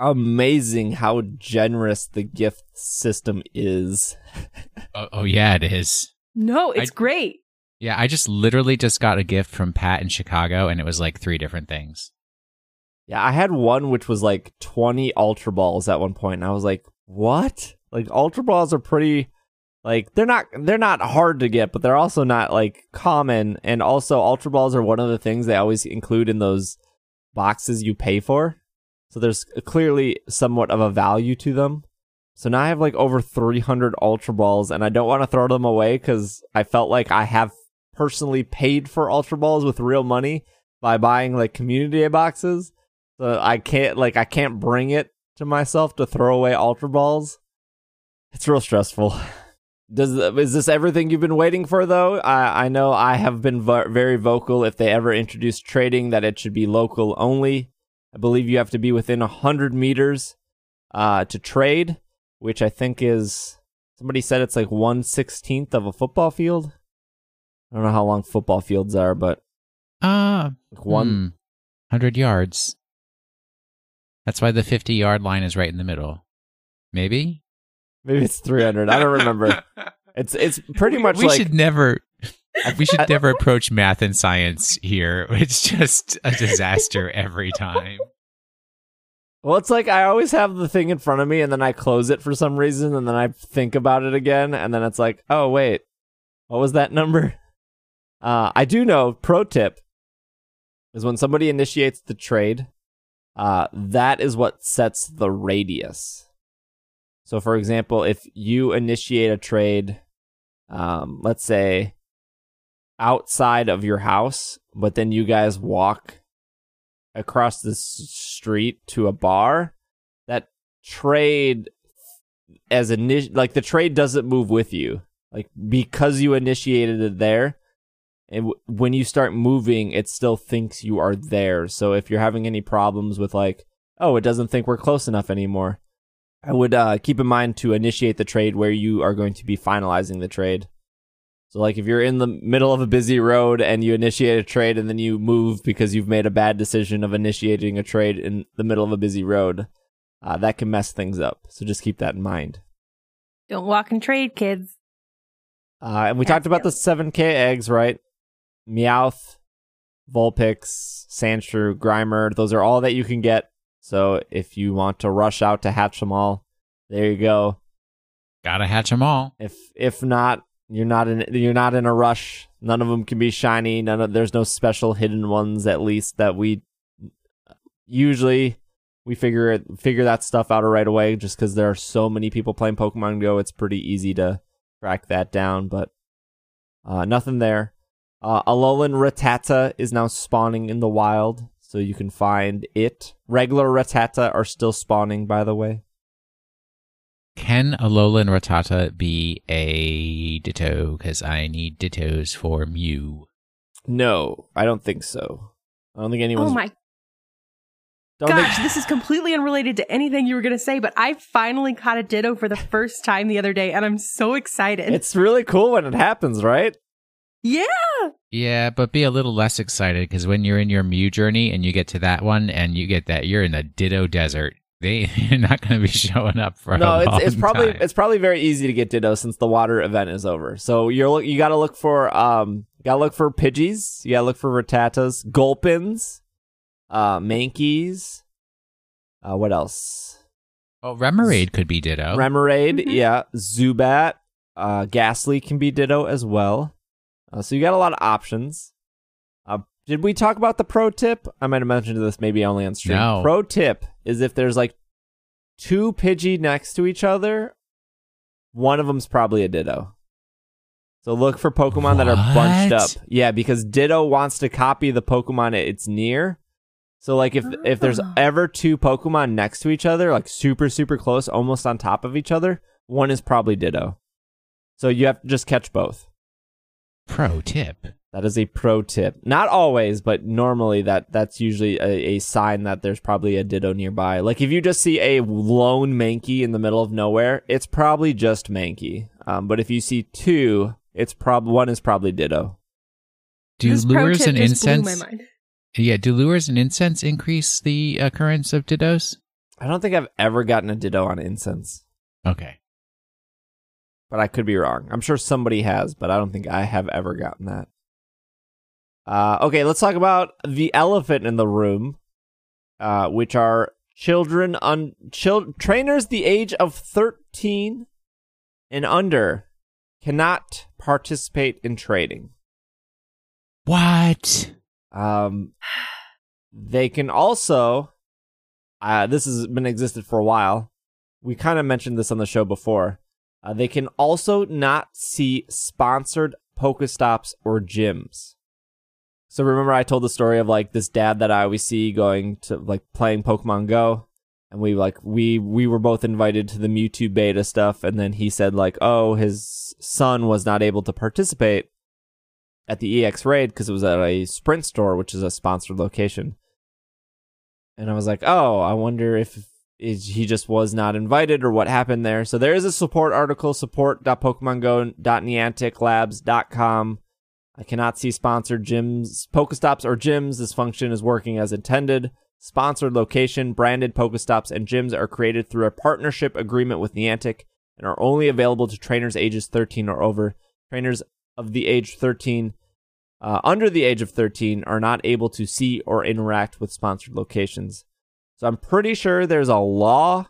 amazing how generous the gift system is. *laughs* Oh, oh yeah, it is. No, it's I- great. Yeah, I just literally just got a gift from Pat in Chicago, and it was like three different things. Yeah, I had one which was like 20 Ultra Balls at one point, and I was like, what? Like, Ultra Balls are pretty. Like they're not they're not hard to get, but they're also not like common. And also, Ultra Balls are one of the things they always include in those boxes you pay for. So there's clearly somewhat of a value to them. So now I have like over 300 Ultra Balls, and I don't want to throw them away because I felt like I have personally paid for Ultra Balls with real money by buying like community boxes. So I can't like I can't bring it to myself to throw away Ultra Balls. It's real stressful. Does is this everything you've been waiting for though? I I know I have been vo- very vocal if they ever introduce trading that it should be local only. I believe you have to be within 100 meters uh, to trade, which I think is somebody said it's like 1/16th of a football field. I don't know how long football fields are, but Ah, like one hundred yards. That's why the fifty-yard line is right in the middle. Maybe. maybe it's 300. I don't remember. *laughs* It's it's pretty much we like should never. We should never approach math and science here. *laughs* It's just a disaster every time. Well, it's like I always have the thing in front of me and then I close it for some reason and then I think about it again and then it's like, oh, wait, what was that number? Uh, I do know, pro tip is when somebody initiates the trade, uh, that is what sets the radius. So, for example, if you initiate a trade, um, let's say outside of your house, but then you guys walk across the street to a bar, that trade as init- like the trade doesn't move with you. Like because you initiated it there, and w- when you start moving, it still thinks you are there. So if you're having any problems with like, oh, it doesn't think we're close enough anymore, I would uh, keep in mind to initiate the trade where you are going to be finalizing the trade. So like if you're in the middle of a busy road and you initiate a trade and then you move because you've made a bad decision of initiating a trade in the middle of a busy road, uh, that can mess things up. So just keep that in mind. Don't walk and trade, kids. Uh, and we That's talked about the 7K eggs, right? Meowth, Vulpix, Sandshrew, Grimer. Those are all that you can get. So if you want to rush out to hatch them all, there you go. Gotta hatch them all. If if not, you're not in you're not in a rush. None of them can be shiny. None of there's no special hidden ones at least that we usually we figure it figure that stuff out right away just because there are so many people playing Pokemon Go. It's pretty easy to track that down, but uh, nothing there. Uh, Alolan Rattata is now spawning in the wild, so you can find it. Regular Rattata are still spawning, by the way. Can Alolan Rattata be a Ditto? Because I need Dittos for Mew. No, I don't think so. I don't think anyone's. Oh my don't gosh, think- this is completely unrelated to anything you were going to say, but I finally caught a Ditto for the first time the other day, and I'm so excited. it's really cool when it happens, right? Yeah. Yeah, but be a little less excited because when you're in your Mew journey and you get to that one and you get that, you're in the Ditto desert. They *laughs* you're not going to be showing up for no, a it's long it's probably time. it's probably very easy to get Ditto since the water event is over. So you're look- you got to look for um got to look for Pidgeys, you got to look for Rattatas, Gulpins, uh Mankeys. Uh what else? oh Remoraid could be Ditto. Remoraid, Mhm. yeah, Zubat, uh Gastly can be Ditto as well. Uh, so you got a lot of options. Uh did we talk about the pro tip? I might have mentioned this maybe only on stream. No. Pro tip is if there's like two Pidgey next to each other, one of them's probably a Ditto. So look for Pokemon that are bunched up. Yeah, because Ditto wants to copy the Pokemon it's near. So like if if there's Oh. ever two Pokemon next to each other, like super super close, almost on top of each other, one is probably Ditto. So you have to just catch both. Pro tip. That is a pro tip. Not always, but normally that that's usually a, a sign that there's probably a Ditto nearby. Like if you just see a lone Mankey in the middle of nowhere, it's probably just Mankey. Um, but if you see two, it's prob one is probably Ditto. Do This pro lures tip and just blew incense? my mind. Yeah, do lures and incense increase the occurrence of Dittos? I don't think I've ever gotten a Ditto on incense, Okay. But I could be wrong. I'm sure somebody has, but I don't think I have ever gotten that. Uh, okay, let's talk about the elephant in the room, uh, which are children on chil- trainers the age of 13 and under cannot participate in trading. What? Um, they can also, uh, this has been existed for a while. We kind of mentioned this on the show before. Uh, they can also not see sponsored Pokestops or gyms. So remember, I told the story of like this dad that I always see going to like playing Pokemon Go, and we like we we were both invited to the Mewtwo beta stuff, and then he said like, oh, his son was not able to participate at the EX raid because it was at a Sprint store, which is a sponsored location. And I was like, oh, I wonder if he just was not invited or what happened there. So there is a support article, support.pokemongo.nianticlabs.com. I cannot see sponsored gyms, Pokestops or gyms. This function is working as intended. Sponsored location, branded Pokestops and gyms are created through a partnership agreement with Niantic and are only available to trainers ages 13 or over. Trainers of the age 13 uh, under the age of 13 are not able to see or interact with sponsored locations. So I'm pretty sure there's a law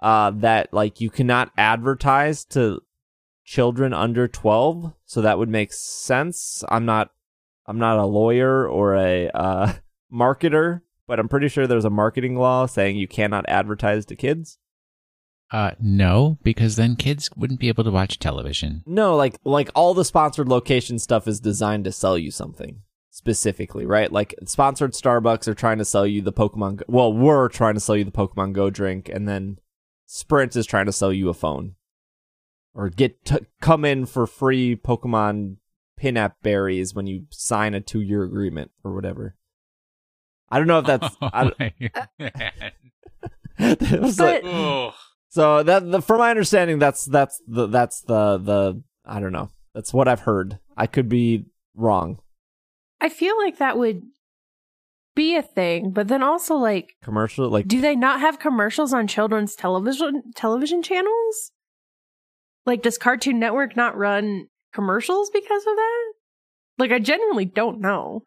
uh, that like you cannot advertise to children under 12. So that would make sense. I'm not I'm not a lawyer or a uh, *laughs* marketer, but I'm pretty sure there's a marketing law saying you cannot advertise to kids. Uh, no, because then kids wouldn't be able to watch television. No, like like all the sponsored location stuff is designed to sell you something specifically, right? Like sponsored Starbucks are trying to sell you the Pokemon. Go- well, we're trying to sell you the Pokemon Go drink, and then Sprint is trying to sell you a phone. or get t- come in for free Pokemon Pinap berries when you sign a two-year agreement or whatever. I don't know if that's. I, it *laughs* oh *laughs* was But- oh. so that the, from my understanding, that's that's the that's the the I don't know. That's what I've heard. I could be wrong. I feel like that would be a thing, but then also like Commercial like do they not have commercials on children's television television channels? Like does Cartoon Network not run commercials because of that? Like I genuinely don't know.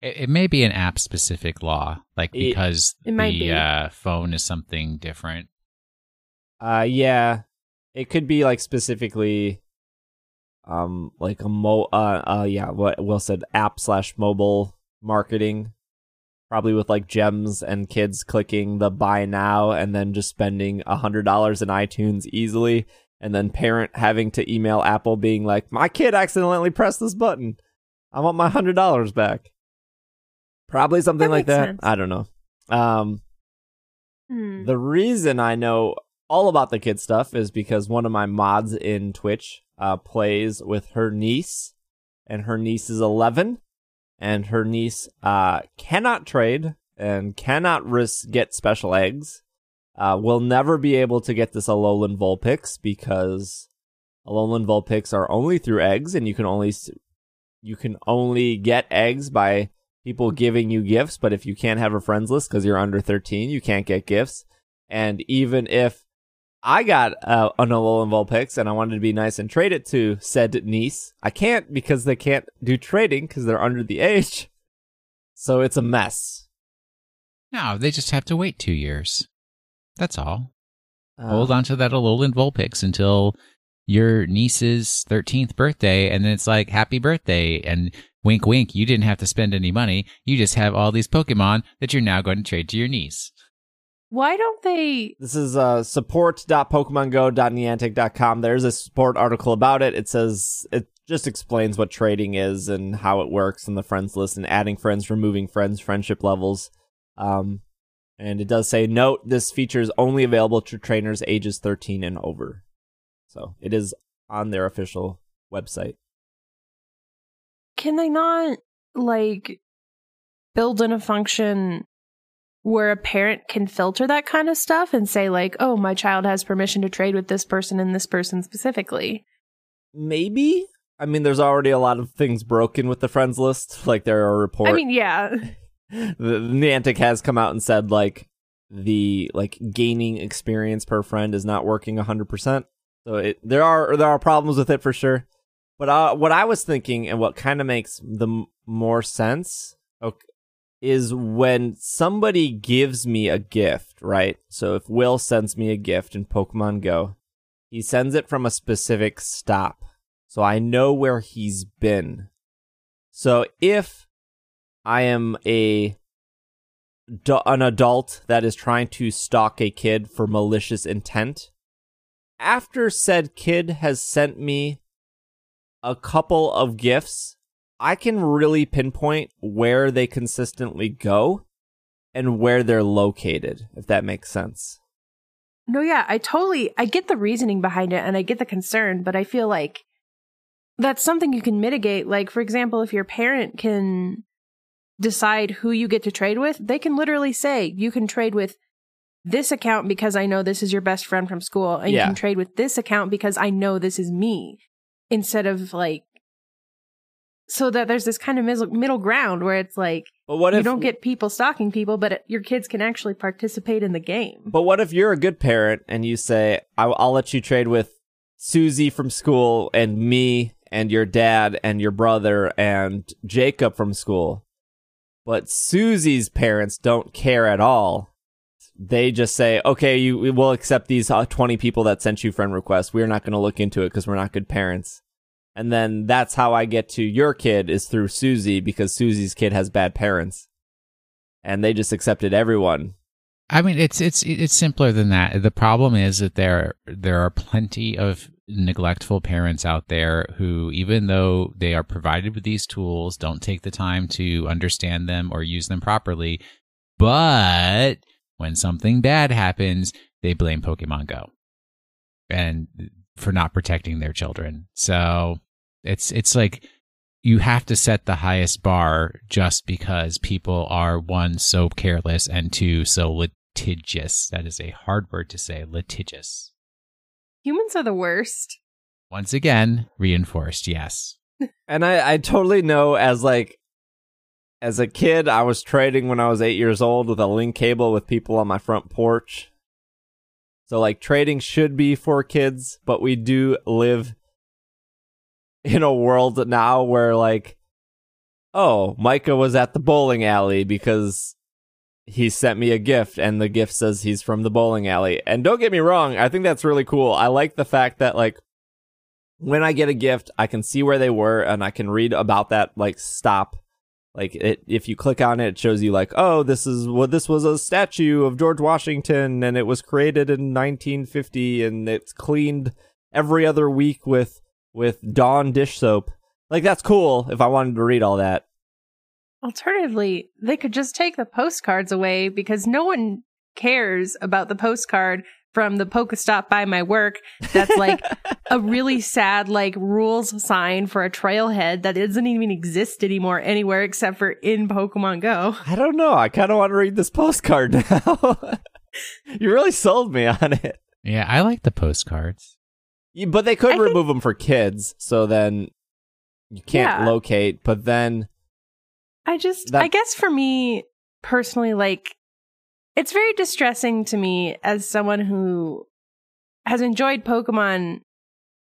It, it may be an app specific law, like It- because It might the be. uh, phone is something different. Uh, yeah, it could be like specifically, um, like a mo. Uh, uh, yeah. What Will said, app slash mobile marketing, probably with like gems and kids clicking the buy now and then just spending a hundred dollars in iTunes easily, and then parent having to email Apple being like, my kid accidentally pressed this button. I want my hundred dollars back. Probably something That like that. sense. I don't know. Um, Hmm. the reason I know all about the kid stuff is because one of my mods in Twitch uh, plays with her niece, and her niece is 11, and her niece uh, cannot trade and cannot risk get special eggs. Uh, will never be able to get this Alolan Vulpix because Alolan Vulpix are only through eggs, and you can only you can only get eggs by people giving you gifts, but if you can't have a friends list because you're under 13, you can't get gifts. And even if I got uh, an Alolan Vulpix and I wanted to be nice and trade it to said niece, I can't because they can't do trading because they're under the age. So it's a mess. No, they just have to wait two years. That's all. Uh, Hold on to that Alolan Vulpix until your niece's 13th birthday, and then it's like, happy birthday. And wink, wink, you didn't have to spend any money. You just have all these Pokemon that you're now going to trade to your niece. Why don't they This is uh, support.pokemongo.niantic.com. There's a support article about it. It says it just explains what trading is and how it works and the friends list and adding friends, removing friends, friendship levels. Um, and it does say, note this feature is only available to trainers ages 13 and over. So it is on their official website. can they not like build in a function where a parent can filter that kind of stuff and say like, "Oh, my child has permission to trade with this person and this person specifically." Maybe. I mean, there's already a lot of things broken with the friends list. Like there are reports. I mean, yeah. *laughs* the Niantic has come out and said like the like gaining experience per friend is not working 100%. So it there are there are problems with it for sure. But uh, what I was thinking and what kind of makes the m- more sense ok- is when somebody gives me a gift, right? So if Will sends me a gift in Pokemon Go, he sends it from a specific stop. So I know where he's been. So if I am a an adult that is trying to stalk a kid for malicious intent. After said kid has sent me a couple of gifts, I can really pinpoint where they consistently go and where they're located, if that makes sense. No, yeah, I totally I get the reasoning behind it and I get the concern, but I feel like that's something you can mitigate. Like for example, if your parent can decide who you get to trade with, they can literally say you can trade with this account because I know this is your best friend from school and Yeah. you can trade with this account because I know this is me instead of like so that there's this kind of mis- middle ground where it's like But what you if don't get people stalking people, but it, your kids can actually participate in the game. But what if you're a good parent and you say, I'll, I'll let you trade with Susie from school and me and your dad and your brother and Jacob from school? But Susie's parents don't care at all. They just say, okay, you we will accept these uh, 20 people that sent you friend requests. We're not going to look into it because we're not good parents. And then that's how I get to your kid is through Susie because Susie's kid has bad parents. And they just accepted everyone. I mean, it's it's it's simpler than that. The problem is that there there are plenty of neglectful parents out there who, even though they are provided with these tools, don't take the time to understand them or use them properly. But when something bad happens, they blame Pokemon Go, and for not protecting their children. So it's it's like you have to set the highest bar just because people are one so careless and two so litigious. That is a hard word to say, litigious. Humans are the worst. Once again, reinforced, yes. And I, I totally know as like as a kid I was trading when I was eight years old with a link cable with people on my front porch. So like trading should be for kids, but we do live in a world now where like oh, Micah was at the bowling alley because he sent me a gift and the gift says he's from the bowling alley. And don't get me wrong, I think that's really cool. I like the fact that like when I get a gift, I can see where they were and I can read about that like stop. Like it if you click on it, it shows you like, oh, this is what this was a statue of George Washington and it was created in 1950 and it's cleaned every other week with with Dawn dish soap. Like that's cool if I wanted to read all that. Alternatively, they could just take the postcards away because no one cares about the postcard from the Pokestop by my work that's like *laughs* a really sad like rules sign for a trailhead that doesn't even exist anymore anywhere except for in Pokemon Go. I don't know. I kind of want to read this postcard *laughs* now. you really sold me on it. Yeah, I like the postcards. But they could I think- remove them for kids, so then you can't Yeah. locate. But then I just, That- I guess for me personally, like, it's very distressing to me as someone who has enjoyed Pokemon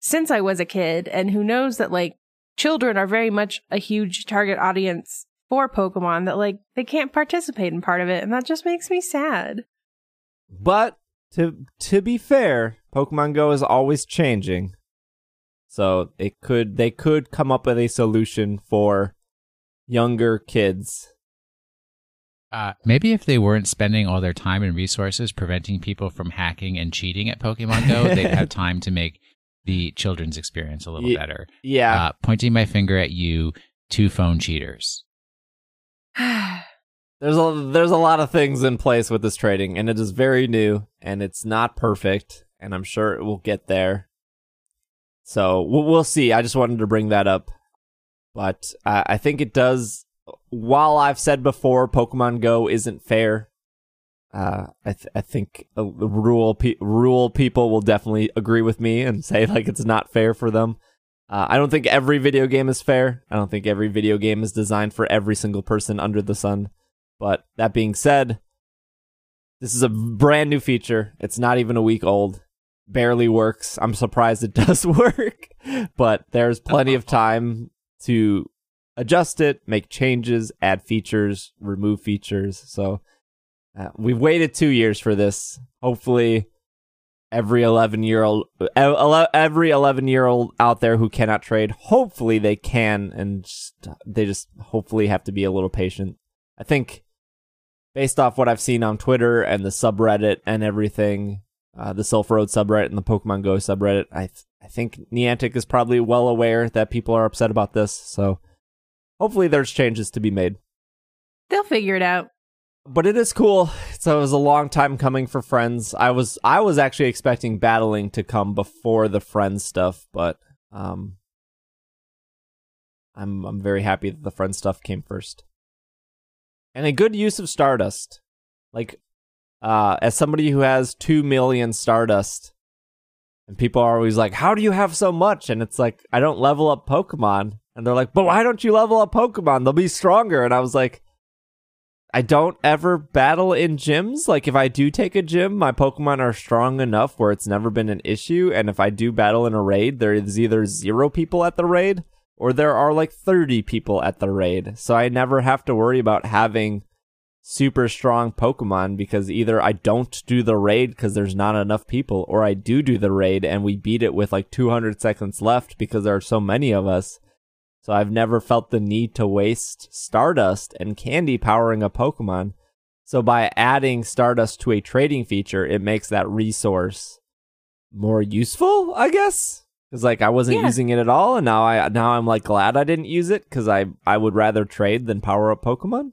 since I was a kid and who knows that, like, children are very much a huge target audience for Pokemon, that, like, they can't participate in part of it. And that just makes me sad. But to to be fair, Pokemon Go is always changing. So it could they could come up with a solution for younger kids. Uh, maybe if they weren't spending all their time and resources preventing people from hacking and cheating at Pokemon Go, they'd have *laughs* time to make the children's experience a little Ye- better. Yeah. Uh, pointing my finger at you, two phone cheaters. *sighs* there's a there's a lot of things in place with this trading and it is very new and it's not perfect and I'm sure it will get there. So we'll, see. I just wanted to bring that up. But I think it does while I've said before Pokemon Go isn't fair, uh, I th- I think uh, the rural pe- rural people will definitely agree with me and say like it's not fair for them. Uh, I don't think every video game is fair. I don't think every video game is designed for every single person under the sun. But that being said, this is a brand new feature. It's not even a week old. Barely works. I'm surprised it *laughs* does work, but there's plenty of time to adjust it, make changes, add features, remove features. So uh, we've waited two years for this. Hopefully, every 11 year old, every 11 year old out there who cannot trade, hopefully they can, and just, they just hopefully have to be a little patient. I think, based off what I've seen on Twitter and the subreddit and everything, uh, the Silph Road subreddit and the Pokemon Go subreddit, I th- I think Niantic is probably well aware that people are upset about this. So hopefully there's changes to be made. They'll figure it out. But it is cool. So it was a long time coming for Friends. I was I was actually expecting battling to come before the Friends stuff, but um I'm I'm very happy that the Friends stuff came first. And a good use of Stardust. Like uh as somebody who has 2 million Stardust and people are always like, "How do you have so much?" And it's like, "I don't level up Pokemon." And they're like, "But why don't you level up Pokemon? They'll be stronger." And I was like, I don't ever battle in gyms. Like if I do take a gym, my Pokemon are strong enough where it's never been an issue. And if I do battle in a raid, there is either zero people at the raid or there are like 30 people at the raid. So I never have to worry about having super strong Pokemon because either I don't do the raid because there's not enough people or I do do the raid and we beat it with like 200 seconds left because there are so many of us. So I've never felt the need to waste Stardust and Candy powering a Pokemon. So by adding Stardust to a trading feature, it makes that resource more useful, I guess. Cuz like I wasn't Yeah. using it at all and now I now I'm like glad I didn't use it cuz I I would rather trade than power up Pokemon.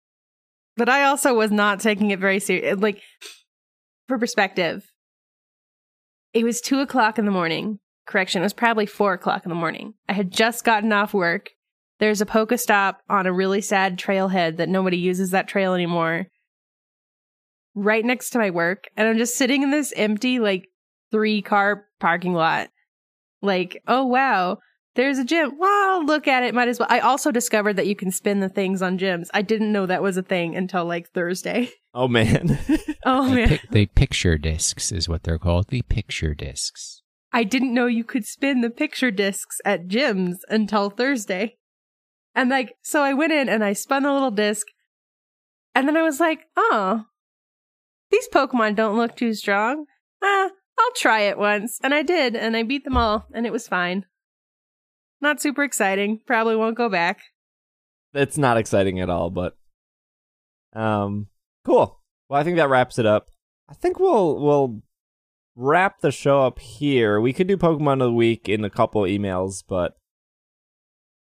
But I also was not taking it very serious. Like, for perspective, it was two o'clock in the morning. Correction, it was probably four o'clock in the morning. I had just gotten off work. There's a polka Pokestop on a really sad trailhead that nobody uses that trail anymore. Right next to my work. And I'm just sitting in this empty, like, three car parking lot. Like, oh wow, there's a gym. Well, look at it. Might as well. I also discovered that you can spin the things on gyms. I didn't know that was a thing until like Thursday. *laughs* Oh man. *laughs* Oh The, man. pic- the picture discs is what they're called. The picture discs. I didn't know you could spin the picture discs at gyms until Thursday. And like, so I went in and I spun the little disc. And then I was like, oh, these Pokemon don't look too strong. Ah, I'll try it once. And I did. And I beat them all. And it was fine. Not super exciting. Probably won't go back. it's not exciting at all, but um cool. Well, I think that wraps it up. I think we'll we'll wrap the show up here. We could do Pokemon of the week in a couple emails, but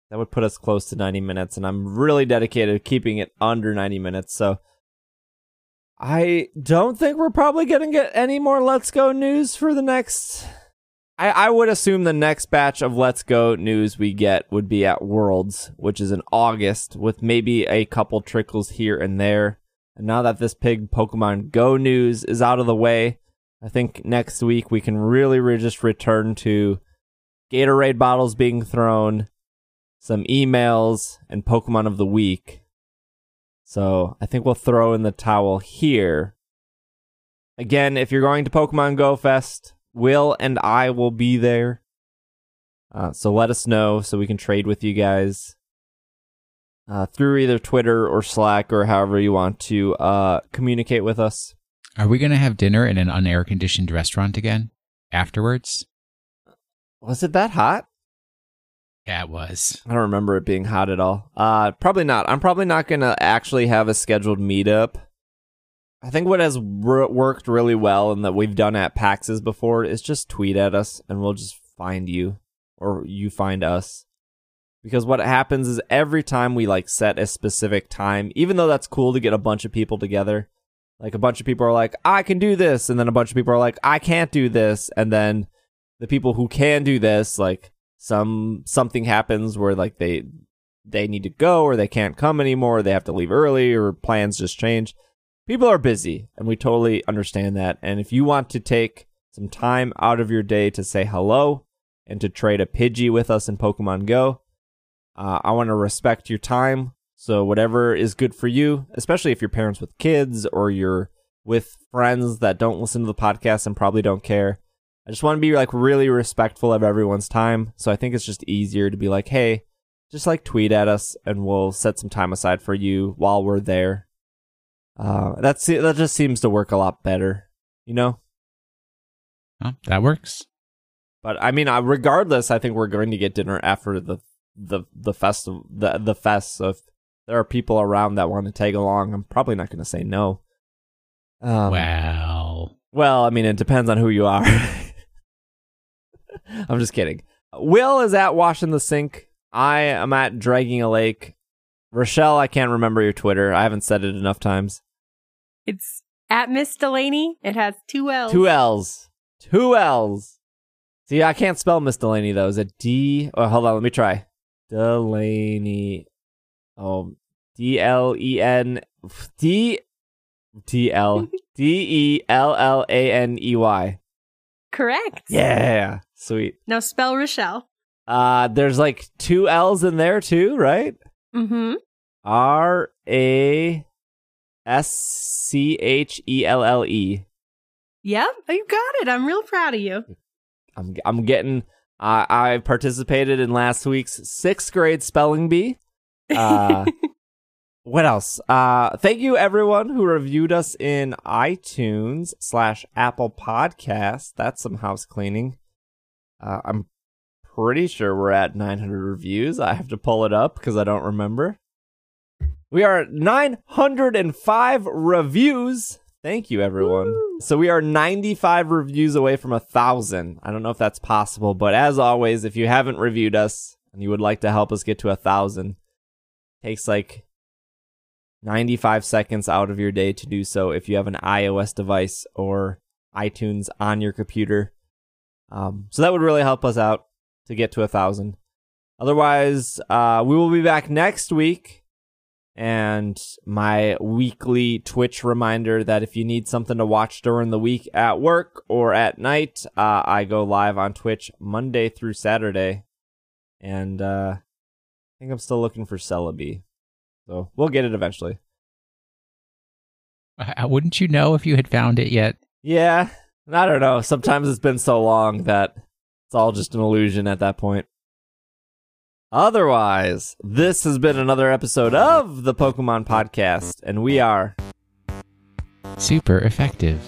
that would put us close to 90 minutes and I'm really dedicated to keeping it under 90 minutes. So I don't think we're probably going to get any more Let's Go news for the next I, I would assume the next batch of Let's Go news we get would be at Worlds, which is in August, with maybe a couple trickles here and there. And now that this big Pokemon Go news is out of the way, I think next week we can really re- just return to Gatorade bottles being thrown, some emails, and Pokemon of the week. So I think we'll throw in the towel here. Again, if you're going to Pokemon Go Fest, Will and I will be there. Uh, so let us know so we can trade with you guys uh, through either Twitter or Slack or however you want to uh, communicate with us. Are we going to have dinner in an unair conditioned restaurant again afterwards? Was it that hot? Yeah, it was. I don't remember it being hot at all. Uh, probably not. I'm probably not gonna actually have a scheduled meetup. I think what has wor- worked really well and that we've done at PAXs before is just tweet at us and we'll just find you or you find us. Because what happens is every time we like set a specific time, even though that's cool to get a bunch of people together, like a bunch of people are like, I can do this, and then a bunch of people are like, I can't do this, and then the people who can do this, like some something happens where like they they need to go or they can't come anymore, or they have to leave early, or plans just change. People are busy, and we totally understand that. And if you want to take some time out of your day to say hello and to trade a Pidgey with us in Pokemon Go, uh, I want to respect your time. So whatever is good for you, especially if you're parents with kids or you're with friends that don't listen to the podcast and probably don't care. I just want to be like really respectful of everyone's time. So I think it's just easier to be like, hey, just like tweet at us and we'll set some time aside for you while we're there. Uh, that's that just seems to work a lot better, you know. Well, that works. But I mean, uh, regardless, I think we're going to get dinner after the the the festival the the fest. So if there are people around that want to tag along, I'm probably not going to say no. Um, well, Well, I mean, it depends on who you are. *laughs* I'm just kidding. Will is at washing the sink. I am at dragging a lake. Raschelle, I can't remember your Twitter. I haven't said it enough times. It's at Miss Dellaney. It has two L's. Two L's. Two L's. See, I can't spell Miss Dellaney though. Is it D? Oh, hold on. Let me try. Dellaney. Oh, D L E N D D L *laughs* D E L L A N E Y. Correct. Yeah, sweet. Now spell Raschelle. Uh, there's like two L's in there too, right? Mm-hmm. R A S C H E L L E. Yep, you got it. I'm real proud of you. I'm I'm getting. I I participated in last week's sixth grade spelling bee. Uh, *laughs* what else? Uh, thank you everyone who reviewed us in iTunes slash Apple Podcast. That's some house cleaning. Uh, I'm pretty sure we're at 900 reviews. I have to pull it up because I don't remember. We are at 905 reviews. Thank you, everyone. So we are 95 reviews away from a thousand. I don't know if that's possible, but as always, if you haven't reviewed us and you would like to help us get to a thousand, takes like 95 seconds out of your day to do so if you have an iOS device or iTunes on your computer. Um, so that would really help us out to get to a thousand. Otherwise, uh, we will be back next week. And my weekly Twitch reminder that if you need something to watch during the week at work or at night, uh, I go live on Twitch Monday through Saturday. And uh, I think I'm still looking for Celebi. So we'll get it eventually. Uh, Wouldn't you know if you had found it yet? Yeah, I don't know. Sometimes it's been so long that it's all just an illusion at that point. Otherwise, this has been another episode of the Pokemon Podcast, and we are Super effective.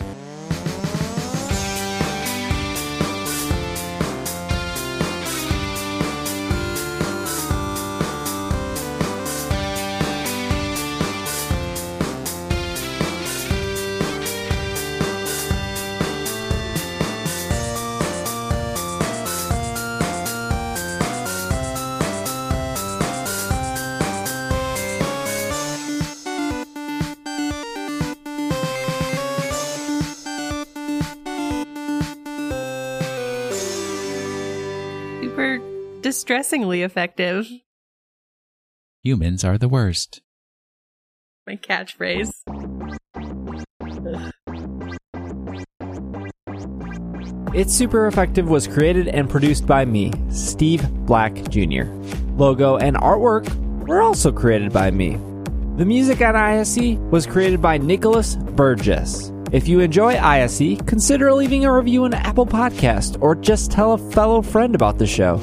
Distressingly effective. Humans are the worst. My catchphrase. It's Super Effective was created and produced by me, Steve Black Jr. Logo and artwork were also created by me. The music on ISE was created by Nicholas Burgess. If you enjoy ISE, consider leaving a review on Apple Podcast or just tell a fellow friend about the show.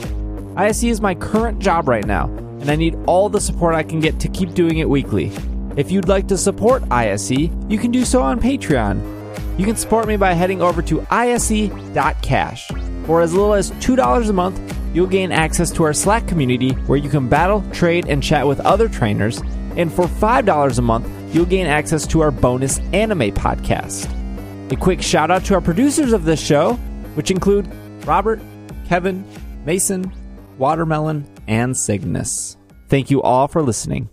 ISE is my current job right now, and I need all the support I can get to keep doing it weekly. If you'd like to support ISE, you can do so on Patreon. You can support me by heading over to ise.cash. For as little as $2 a month, you'll gain access to our Slack community where you can battle, trade, and chat with other trainers. And for $5 a month, you'll gain access to our bonus anime podcast. A quick shout out to our producers of this show, which include Robert, Kevin, Mason, Watermelon, and Cygnus. Thank you all for listening.